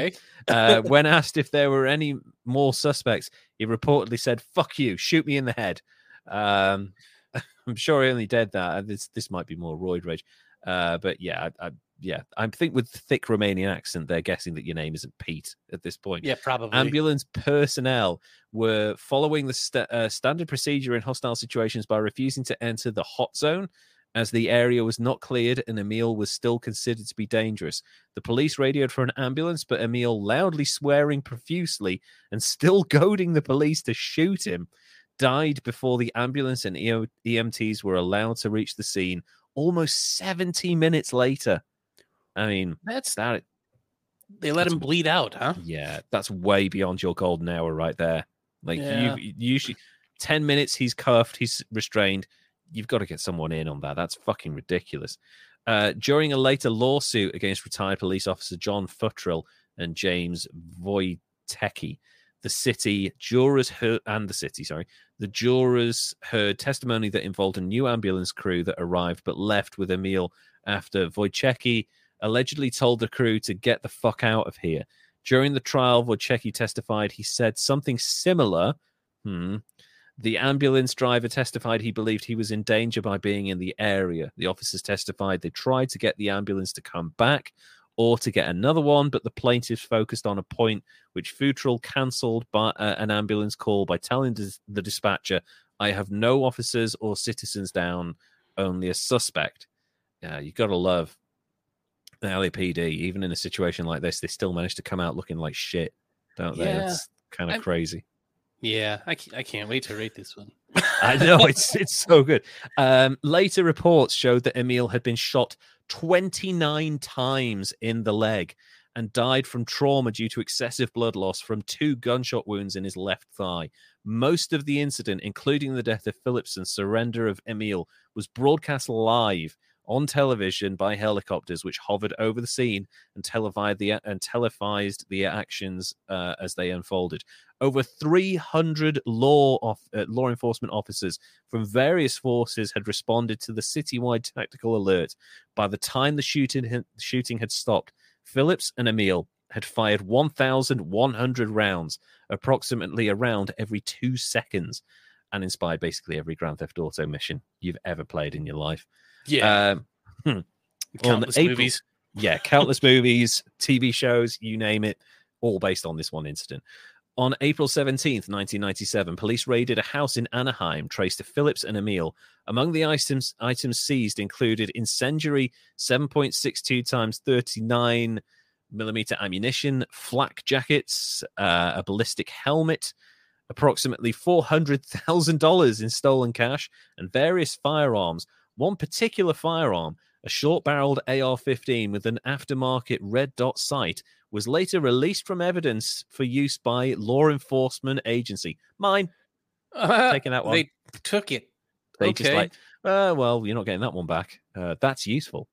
Uh, when asked if there were any more suspects, he reportedly said, "Fuck you, shoot me in the head." Um, I'm sure he only did that. This this might be more roid rage, uh, but yeah, I, I, yeah, I think with thick Romanian accent, they're guessing that your name isn't Pete at this point. Yeah, probably. Ambulance personnel were following the st- uh, standard procedure in hostile situations by refusing to enter the hot zone as the area was not cleared and Emil was still considered to be dangerous. The police radioed for an ambulance, but Emil, loudly swearing profusely and still goading the police to shoot him, died before the ambulance and EO- EMTs were allowed to reach the scene almost 70 minutes later. I mean, That's that they let him bleed out, huh? yeah, that's way beyond your golden hour right there. Like Yeah. you usually 10 minutes he's cuffed, he's restrained. You've got to get someone in on that. That's fucking ridiculous. Uh, during a later lawsuit against retired police officer John Futrell and James Wojtecki, the city jurors heard and the city, sorry, the jurors heard testimony that involved a new ambulance crew that arrived but left with Emil after Wojtecki allegedly told the crew to get the fuck out of here. During the trial, Wojtecki testified he said something similar. Hmm. The ambulance driver testified he believed he was in danger by being in the area. The officers testified they tried to get the ambulance to come back or to get another one, but the plaintiffs focused on a point which Futrell cancelled by uh, an ambulance call by telling dis- the dispatcher, "I have no officers or citizens down, only a suspect." Yeah, you gotta love the LAPD. Even in a situation like this, they still manage to come out looking like shit, don't they? Yeah. That's kind of I'm- crazy. Yeah, I can't, I can't wait to rate this one. I know it's it's so good. Um, later reports showed that Emil had been shot 29 times in the leg and died from trauma due to excessive blood loss from two gunshot wounds in his left thigh. Most of the incident, including the death of Phillips and surrender of Emil, was broadcast live on television by helicopters, which hovered over the scene and televised the and televised the actions uh, as they unfolded. Over 300 law of, uh, law enforcement officers from various forces had responded to the citywide tactical alert. By the time the shooting shooting had stopped, Phillips and Emil had fired 1,100 rounds, approximately a round every two seconds, and inspired basically every Grand Theft Auto mission you've ever played in your life. Yeah, Um, on countless April- movies. yeah, countless movies, TV shows, you name it, all based on this one incident. On April 17th, 1997, police raided a house in Anaheim traced to Phillips and Emil. Among the items, items seized included incendiary 7.62 times 39 millimeter ammunition, flak jackets, uh, a ballistic helmet, approximately $400,000 in stolen cash, and various firearms. One particular firearm, a short barreled AR 15 with an aftermarket red dot sight, was later released from evidence for use by law enforcement agency. Mine, Uh, taking that one. They took it. They just like, uh, well, you're not getting that one back. Uh, that's useful.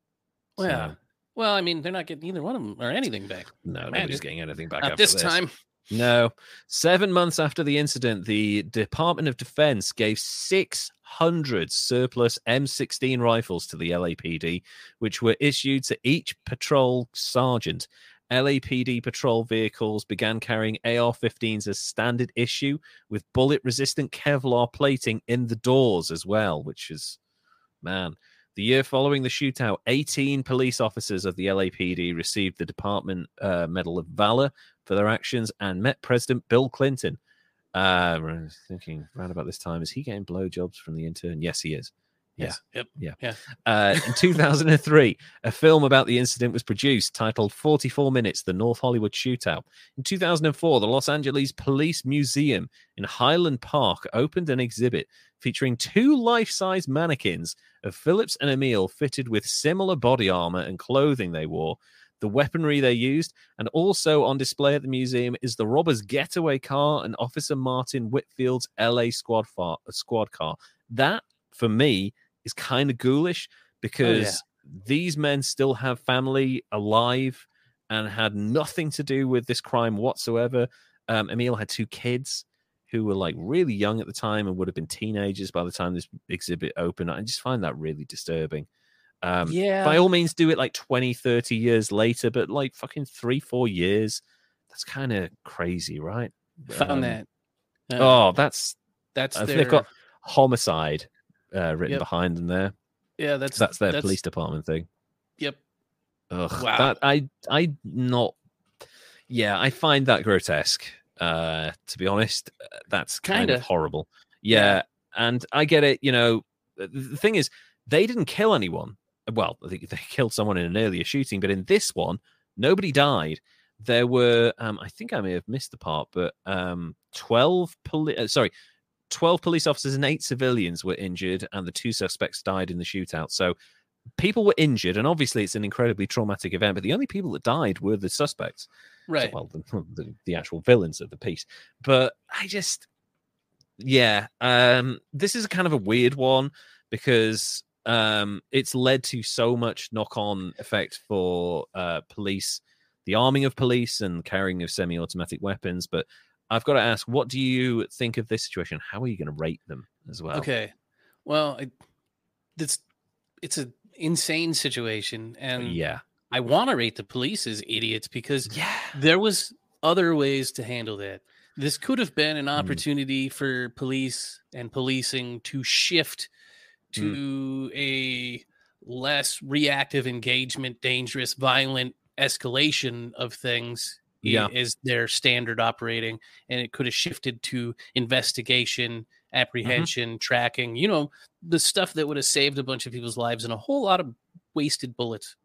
So, Well, well, I mean, they're not getting either one of them or anything back. no, Man, nobody's getting anything back Not after this time. No. Seven months after the incident, the Department of Defense gave 600 surplus M16 rifles to the LAPD, which were issued to each patrol sergeant. LAPD patrol vehicles began carrying AR 15s as standard issue with bullet resistant Kevlar plating in the doors as well, which is, man. The year following the shootout, 18 police officers of the LAPD received the Department uh, Medal of Valor for their actions and met President Bill Clinton. Uh, I was thinking around about this time, is he getting blowjobs from the intern? Yes, he is. Yeah. Yes. Yep. Yeah. Yeah. Uh, in 2003, a film about the incident was produced titled 44 Minutes The North Hollywood Shootout. In 2004, the Los Angeles Police Museum in Highland Park opened an exhibit featuring two life size mannequins of Phillips and Emil fitted with similar body armor and clothing they wore. The weaponry they used, and also on display at the museum is the robber's getaway car and Officer Martin Whitfield's LA squad, far, squad car. That, for me, is kind of ghoulish because these men still have family alive and had nothing to do with this crime whatsoever. Um, Emil had two kids who were like really young at the time and would have been teenagers by the time this exhibit opened. I just find that really disturbing. Um, yeah. by all means, do it like 20, 30 years later, but like fucking three, four years, that's kind of crazy, right? found Um, that. Uh, Oh, that's that's their, they've got homicide uh, written Yep. behind them there. yeah. That's That's their that's, police department thing. Yep. Ugh, Wow. that I I not. Yeah, I find that grotesque. Uh, to be honest, Uh, that's kind of Kinda. horrible. Yeah, and I get it. You know, the the thing is, they didn't kill anyone. Well, I think they killed someone in an earlier shooting, but in this one, nobody died. There were, um, I think I may have missed the part, but um, twelve poli- uh, sorry, 12 police officers and eight civilians were injured, and the two suspects died in the shootout. So people were injured, and obviously it's an incredibly traumatic event, but the only people that died were the suspects. So, right. well, the, the, the actual villains of the piece. But I just, yeah, um, this is kind of a weird one because um, it's led to so much knock on effect for uh, police, the arming of police and carrying of semi automatic weapons. But I've got to ask, what do you think of this situation? How are you going to rate them as well? Okay. Well, I, it's it's an insane situation, and Yeah. I want to rate the police as idiots because Yeah. there was other ways to handle that. This could have been an Mm. opportunity for police and policing to shift Mm. to a less reactive engagement, dangerous, violent escalation of things Yeah. is their standard operating and it could have shifted to investigation apprehension tracking you know the stuff that would have saved a bunch of people's lives and a whole lot of wasted bullets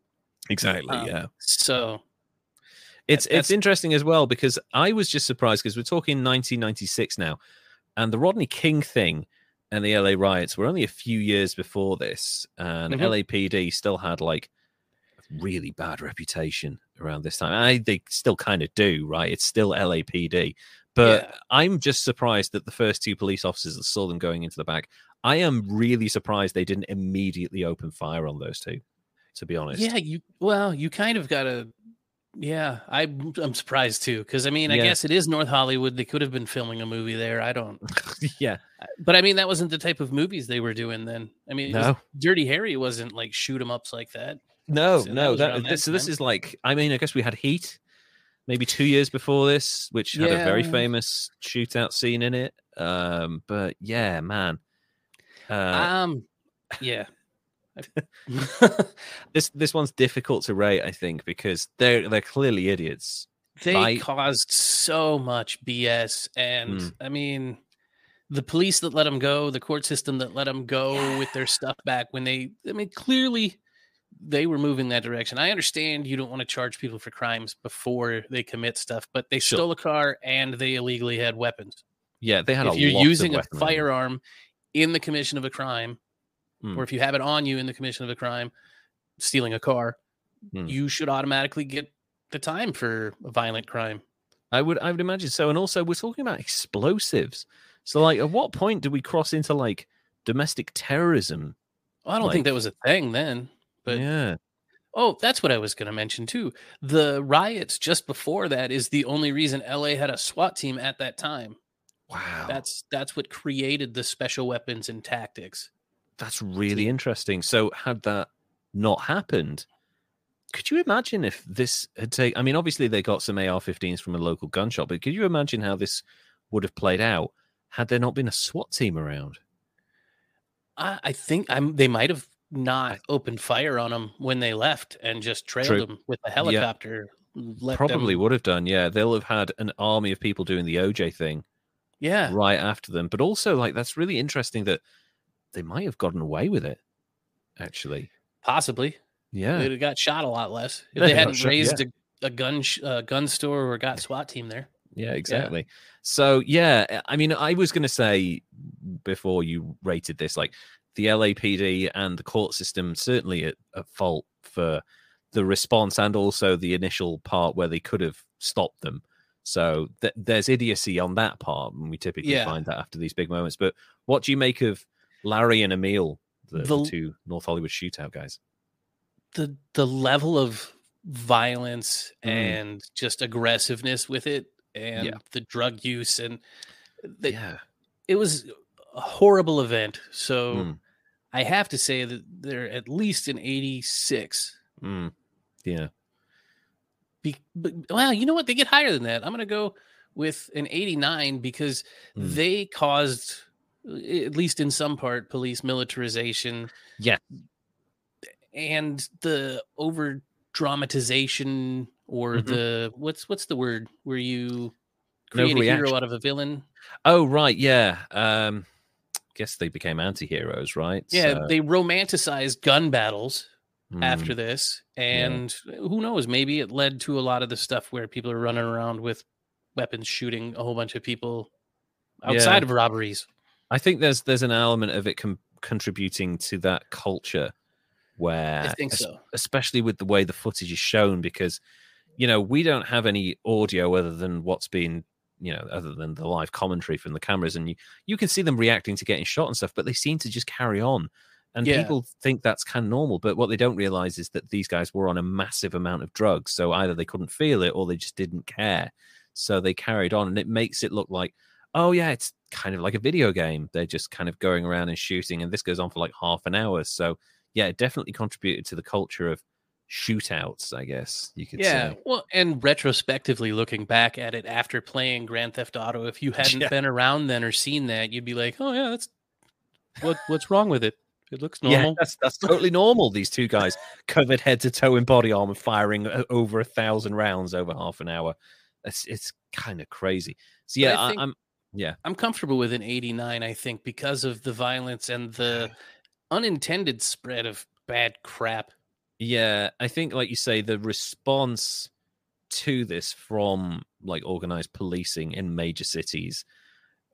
Exactly. Um, yeah. so It's That- it's interesting as well because I was just surprised because we're talking 1996 now, and the Rodney King thing and the LA riots were only a few years before this, and Mhm. LAPD still had like a really bad reputation around this time. I they still kind of do, right? It's still LAPD, but Yeah. I'm just surprised that the first two police officers that saw them going into the back. I am really surprised they didn't immediately open fire on those two. To be honest, yeah you well you kind of gotta yeah i i'm surprised too because i mean i Yeah. guess it is north hollywood they could have been filming a movie there i don't yeah, but i mean that wasn't the type of movies they were doing then i mean it was- dirty harry wasn't like shoot 'em ups like that No, So no. That, that this, so this is like. I mean, I guess we had Heat, maybe two years before this, which had a very famous shootout scene in it. Um, but yeah, man. Uh, um yeah this this one's difficult to rate, I think, because they're they're clearly idiots They I- caused so much BS. And Mm. I mean, the police that let them go, the court system that let them go with their stuff back when they, I mean, clearly they were moving that direction. I understand you don't want to charge people for crimes before they commit stuff, but they Sure. stole a car and they illegally had weapons. Yeah, they had if a you're lot of using a firearm in the commission of a crime, Mm. or if you have it on you in the commission of a crime, stealing a car, Mm. you should automatically get the time for a violent crime. I would I would imagine so. And also we're talking about explosives. So like at what point do we cross into like domestic terrorism? Well, I don't Like- think that was a thing then. But yeah. oh, that's what I was going to mention too. The riots just before that is the only reason LA had a SWAT team at that time. Wow. That's that's what created the special weapons and tactics. That's really interesting. So, had that not happened, could you imagine if this had taken? I mean, obviously they got some AR-15s from a local gun shop, but could you imagine how this would have played out had there not been a SWAT team around? I, I think I'm. They might have not opened fire on them when they left and just trailed True. them with a helicopter. let Probably them- would have done. Yeah, they'll have had an army of people doing the OJ thing Yeah. right after them. But also, like, that's really interesting that they might have gotten away with it. Actually, Possibly. yeah, They'd have got shot a lot less if They they hadn't shot, raised a, a gun sh- uh, gun store or got SWAT team there. Yeah, exactly. So yeah, I mean, I was going to say before you rated this, like the LAPD and the court system certainly at, at fault for the response and also the initial part where they could have stopped them. So th- there's idiocy on that part, and we typically Yeah. find that after these big moments. But what do you make of Larry and Emil, the, the The- two North Hollywood shootout guys? The the level of violence Mm. and just aggressiveness with it and Yeah. the drug use and the, yeah, it was a horrible event. So Mm. I have to say that they're at least an 86. Mm. yeah. Be, but, well, you know what? They get higher than that. I'm going to go with an 89 because Mm. they caused, at least in some part, police militarization. Yeah. And the over dramatization or Mhm. the what's what's the word where you create a hero out of a villain? Oh right, yeah. Um, guess they became anti-heroes, right? Yeah, So- they romanticized gun battles Mm, after this, and who knows? Maybe it led to a lot of the stuff where people are running around with weapons, shooting a whole bunch of people outside Yeah. of robberies. I think there's there's an element of it com- contributing to that culture where, I think so. especially with the way the footage is shown, because you know we don't have any audio other than what's been you know other than the live commentary from the cameras, and you you can see them reacting to getting shot and stuff, but they seem to just carry on. And Yeah. people think that's kind of normal, but what they don't realize is that these guys were on a massive amount of drugs. So either they couldn't feel it or they just didn't care. So they carried on, and it makes it look like, oh, yeah, it's kind of like a video game. They're just kind of going around and shooting, and this goes on for like half an hour. So, yeah, it definitely contributed to the culture of shootouts, I guess you could Yeah, say. well, and retrospectively looking back at it after playing Grand Theft Auto, if you hadn't Yeah. been around then or seen that, you'd be like, "Oh yeah, that's what what's wrong with it? It looks normal." Yeah, that's, that's totally normal. These two guys covered head to toe in body armor, firing uh, over a thousand rounds over half an hour. It's it's kind of crazy. So yeah, I think- I'm yeah. I'm comfortable with an 89, I think, because of the violence and the unintended spread of bad crap. Yeah, I think, like you say, the response to this from like organized policing in major cities,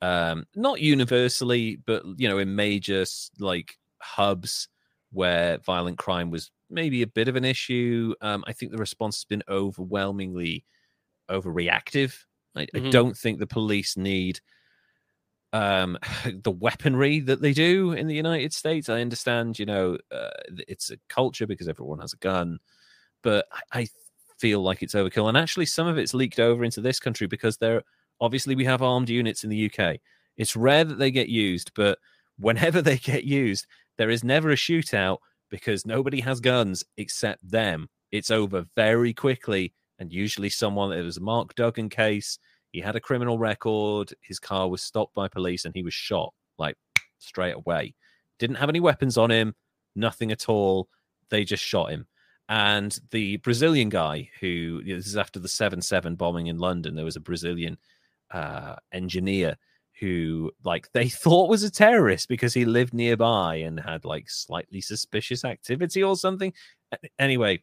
um, not universally, but you know, in major like hubs where violent crime was maybe a bit of an issue. Um, I think the response has been overwhelmingly overreactive. I, I Mhm. don't think the police need um the weaponry that they do in the united states. I understand you know uh, it's a culture because everyone has a gun but I, I feel like it's overkill. And actually some of it's leaked over into this country because there obviously we have armed units in the uk it's rare that they get used but whenever they get used there is never a shootout because nobody has guns except them. It's over very quickly and usually someone it was a mark duggan case he had a criminal record. His car was stopped by police and he was shot like straight away. Didn't have any weapons on him, nothing at all. They just shot him. and the Brazilian guy who this is after the seven seven bombing in London. There was a Brazilian uh, engineer who like they thought was a terrorist because he lived nearby and had like slightly suspicious activity or something. Anyway,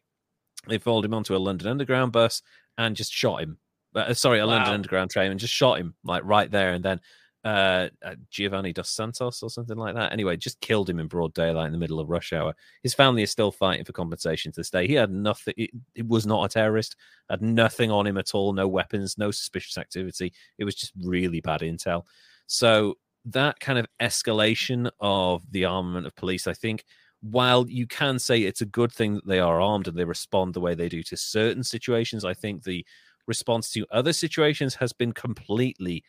they followed him onto a London Underground bus and just shot him. Uh, sorry, a wow. London Underground train and just shot him like right there and then uh, uh, Giovanni dos Santos or something like that. Anyway, just killed him in broad daylight in the middle of rush hour. His family is still fighting for compensation to this day. He had nothing. It, it, was not a terrorist. Had nothing on him at all. No weapons. No suspicious activity. It was just really bad intel. So that kind of escalation of the armament of police, I think, while you can say it's a good thing that they are armed and they respond the way they do to certain situations, I think the response to other situations has been completely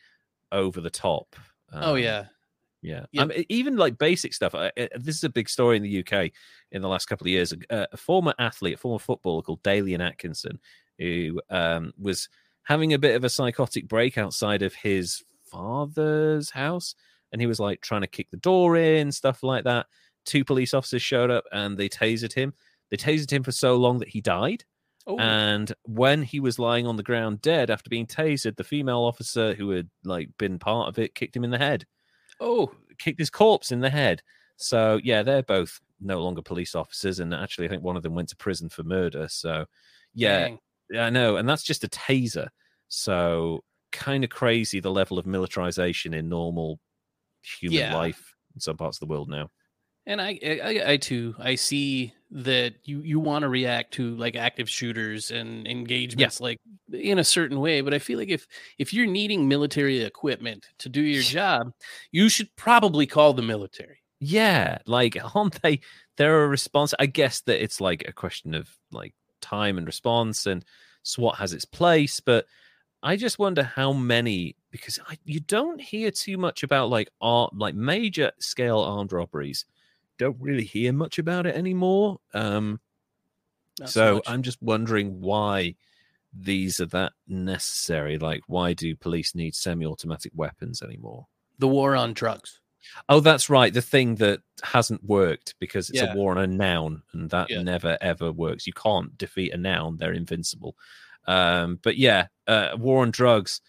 over the top. Oh, um, oh yeah, yeah. Yep. Um, even like basic stuff. Uh, this is a big story in the UK in the last couple of years. Uh, a former athlete, a former footballer called Dalian Atkinson, who um, was having a bit of a psychotic break outside of his father's house, and he was like trying to kick the door in, stuff like that. Two police officers showed up and they tasered him. They tasered him for so long that he died. Oh. And when he was lying on the ground dead after being tasered, the female officer who had like been part of it kicked him in the head. Oh, kicked his corpse in the head. So yeah, they're both no longer police officers, and actually, I think one of them went to prison for murder. So yeah, Dang. I know, and that's just a taser. So kind of crazy the level of militarization in normal human yeah. life in some parts of the world now. And I, I, I too, I see that you you want to react to like active shooters and engagements yeah. like in a certain way. But I feel like if if you're needing military equipment to do your job, you should probably call the military. Yeah, like aren't they? They're a response. I guess that it's like a question of like time and response, and SWAT has its place, but I just wonder how many because I, you don't hear too much about like art, like major scale armed robberies don't really hear much about it anymore. Um, so I'm just wondering why these are that necessary. Like, why do police need semi-automatic weapons anymore? The war on drugs. Oh, that's right. The thing that hasn't worked because it's yeah. a war on a noun, and that yeah. never ever works. You can't defeat a noun; they're invincible. Um, but yeah, uh, war on drugs,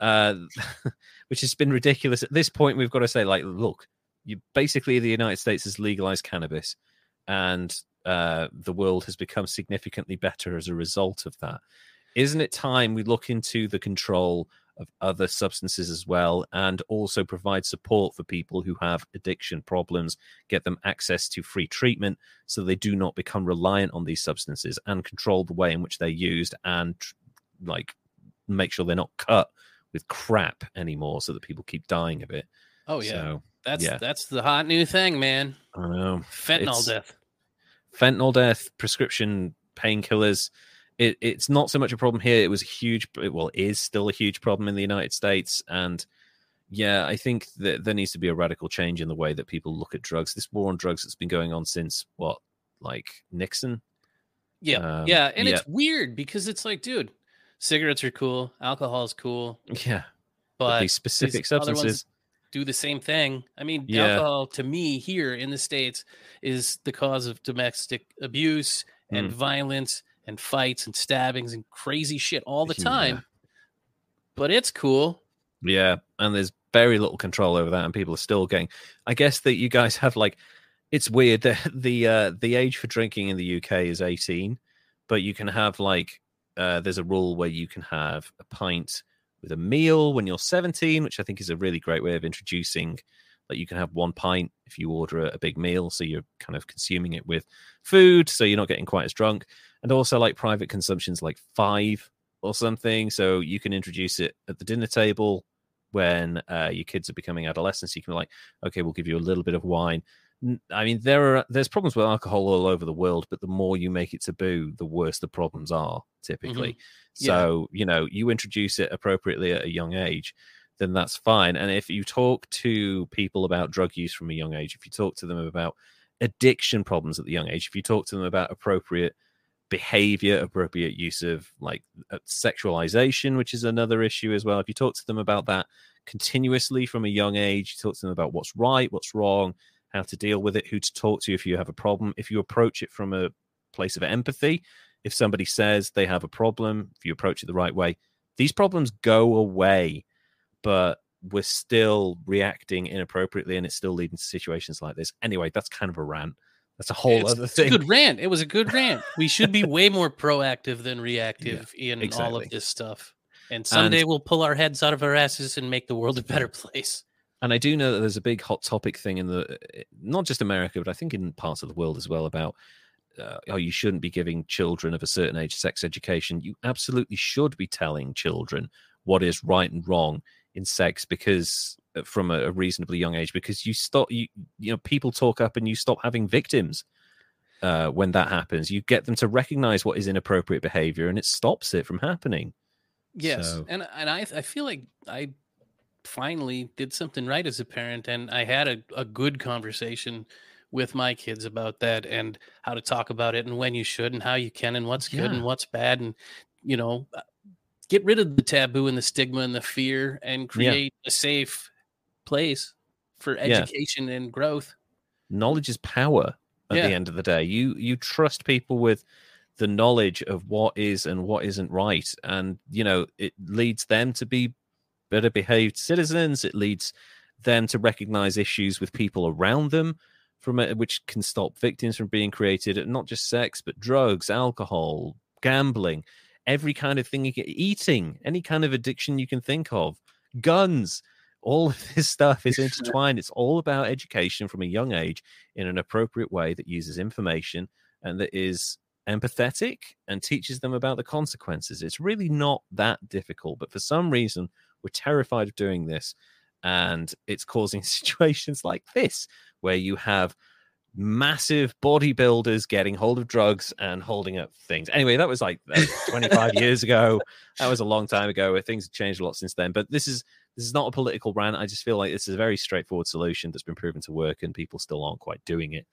uh, which has been ridiculous. At this point, we've got to say, like, look, you basically the United States has legalized cannabis, and uh, the world has become significantly better as a result of that. Isn't it time we look into the control of other substances as well, and also provide support for people who have addiction problems, get them access to free treatment so they do not become reliant on these substances, and control the way in which they're used, and like make sure they're not cut with crap anymore, so that people keep dying of it. Oh yeah. So, that's yeah. that's the hot new thing, man. I know. Fentanyl it's, death. Fentanyl death, prescription painkillers. It, it's not so much a problem here. It was a huge, well, is still a huge problem in the United States. And yeah, I think that there needs to be a radical change in the way that people look at drugs. This war on drugs that's been going on since what, like Nixon? Yeah, um, yeah, and yeah. it's weird because it's like, dude, cigarettes are cool, alcohol is cool. Yeah, but, but these specific these substances do the same thing. I mean, yeah. alcohol to me here in the states is the cause of domestic abuse and mm. violence and fights and stabbings and crazy shit all the time. Yeah. But it's cool. Yeah, and there's very little control over that, and people are still getting. I guess that you guys have like, it's weird that the uh, the age for drinking in the UK is 18, but you can have like, uh, there's a rule where you can have a pint with a meal when you're 17, which I think is a really great way of introducing that you can have one pint if you order a, big meal. So you're kind of consuming it with food. So you're not getting quite as drunk. And also like private consumption's like five or something. So you can introduce it at the dinner table when uh, your kids are becoming adolescents. You can be like, okay, we'll give you a little bit of wine. I mean, there are there's problems with alcohol all over the world, but the more you make it taboo, the worse the problems are typically. Mm-hmm. Yeah. So you know, you introduce it appropriately at a young age, then that's fine. And if you talk to people about drug use from a young age, if you talk to them about addiction problems at the young age, if you talk to them about appropriate behavior, appropriate use of like uh, sexualization, which is another issue as well. If you talk to them about that continuously from a young age, you talk to them about what's right, what's wrong how to deal with it, who to talk to if you have a problem. If you approach it from a place of empathy. If somebody says they have a problem, if you approach it the right way, these problems go away. But we're still reacting inappropriately and it's still leading to situations like this. Anyway, that's kind of a rant. That's a whole it's, other thing. good rant. It was a good rant. We should be way more proactive than reactive yeah, in exactly. all of this stuff. And someday and, we'll pull our heads out of our asses and make the world a better place. And I do know that there's a big hot topic thing in the not just America, but I think in parts of the world as well about uh, oh, you shouldn't be giving children of a certain age sex education. You absolutely should be telling children what is right and wrong in sex because uh, from a, reasonably young age because you stop you you know people talk up and you stop having victims uh, when that happens you get them to recognize what is inappropriate behavior and it stops it from happening yes so. and and I, I feel like i finally did something right as a parent and i had a, a good conversation with my kids about that and how to talk about it and when you should and how you can and what's good yeah. and what's bad and you know uh, get rid of the taboo and the stigma and the fear and create yeah. a safe place for education yeah. and growth. Knowledge is power at the end of the day. You you trust people with the knowledge of what is and what isn't right and you know it leads them to be better behaved citizens it leads them to recognize issues with people around them from it, which can stop victims from being created not just sex but drugs alcohol gambling every kind of thing you get eating, any kind of addiction you can think of, guns. All of this stuff is intertwined. It's all about education from a young age in an appropriate way that uses information and that is empathetic and teaches them about the consequences. It's really not that difficult, but for some reason, we're terrified of doing this. And it's causing situations like this, where you have massive bodybuilders getting hold of drugs and holding up things. Anyway, that was like that was 25 years ago. That was a long time ago. Things have changed a lot since then. But this is this is not a political rant. I just feel like this is a very straightforward solution that's been proven to work, and people still aren't quite doing it.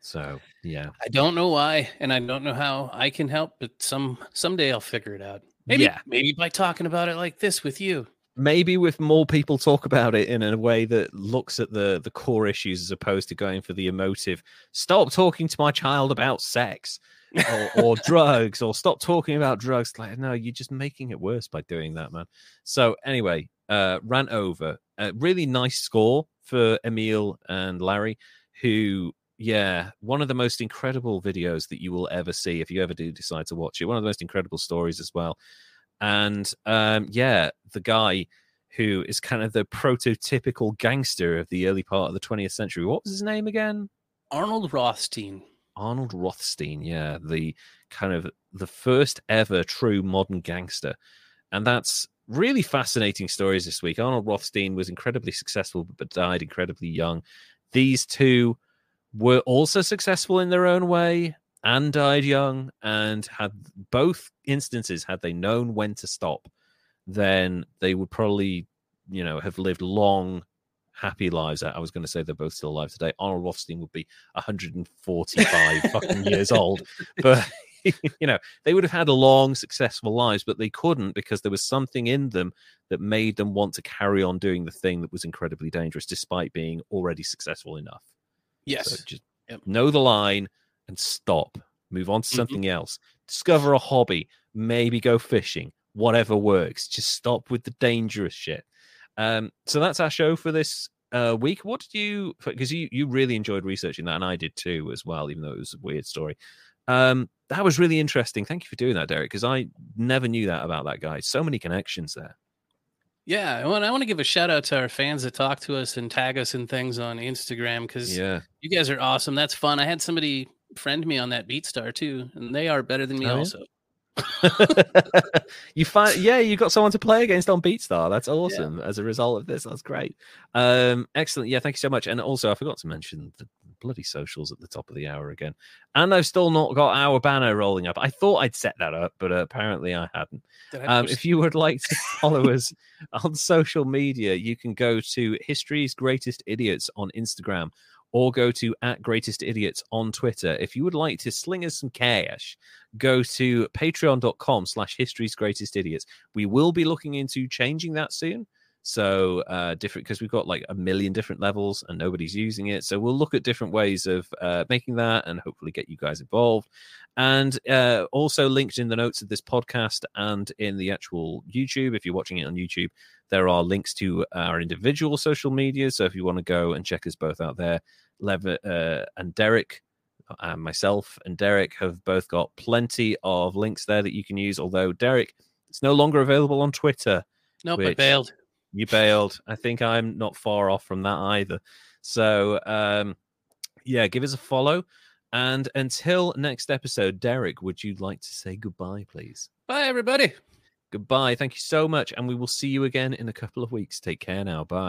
So yeah, I don't know why, and I don't know how I can help, but some someday I'll figure it out. Maybe yeah. maybe by talking about it like this with you maybe with more people talk about it in a way that looks at the the core issues as opposed to going for the emotive stop talking to my child about sex or, or drugs or stop talking about drugs. Like no you're just making it worse by doing that man. So anyway uh ran over. A really nice score for emil and larry who yeah one of the most incredible videos that you will ever see if you ever do decide to watch it. One of the most incredible stories as well and um, yeah, the guy who is kind of the prototypical gangster of the early part of the 20th century. What was his name again? Arnold Rothstein. Arnold Rothstein, yeah, the kind of the first ever true modern gangster. And that's really fascinating stories this week. Arnold Rothstein was incredibly successful, but died incredibly young. These two were also successful in their own way and died young and had both instances had they known when to stop then they would probably you know have lived long happy lives. I was going to say they're both still alive today. Arnold rothstein would be 145 fucking years old. But you know they would have had a long successful lives but they couldn't because there was something in them that made them want to carry on doing the thing that was incredibly dangerous despite being already successful enough. Yes. so just yep. know the line and stop. Move on to mm-hmm. something mm-hmm. else. Discover a hobby. Maybe go fishing. Whatever works. Just stop with the dangerous shit. Um, so that's our show for this uh, week. What did you? Because you you really enjoyed researching that, and I did too as well. Even though it was a weird story. Um, that was really interesting. Thank you for doing that, Derek. Because I never knew that about that guy. So many connections there. Yeah, well, I want to give a shout out to our fans that talk to us and tag us and things on Instagram because yeah, you guys are awesome. That's fun. I had somebody friend me on that BeatStar too, and they are better than me oh, also. you find yeah, you got someone to play against on BeatStar. That's awesome. Yeah. As a result of this, that's great. Um, excellent. Yeah, thank you so much. And also, I forgot to mention the bloody socials at the top of the hour again. And I've still not got our banner rolling up. I thought I'd set that up, but uh, apparently I hadn't. Um, if you would like to follow us on social media, you can go to History's Greatest Idiots on Instagram or go to at greatest idiots on Twitter. If you would like to sling us some cash, go to patreon.com slash history's greatest idiots. We will be looking into changing that soon. So uh, different because we've got like a million different levels and nobody's using it. So we'll look at different ways of uh, making that and hopefully get you guys involved. And uh, also linked in the notes of this podcast and in the actual YouTube, if you're watching it on YouTube, there are links to our individual social media. So if you want to go and check us both out there, Lev uh, and Derek and uh, myself and Derek have both got plenty of links there that you can use. Although Derek, it's no longer available on Twitter. Nope, I bailed. You bailed. I think I'm not far off from that either. So, um, yeah, give us a follow. And until next episode, Derek, would you like to say goodbye, please? Bye, everybody. Goodbye. Thank you so much. And we will see you again in a couple of weeks. Take care now. Bye.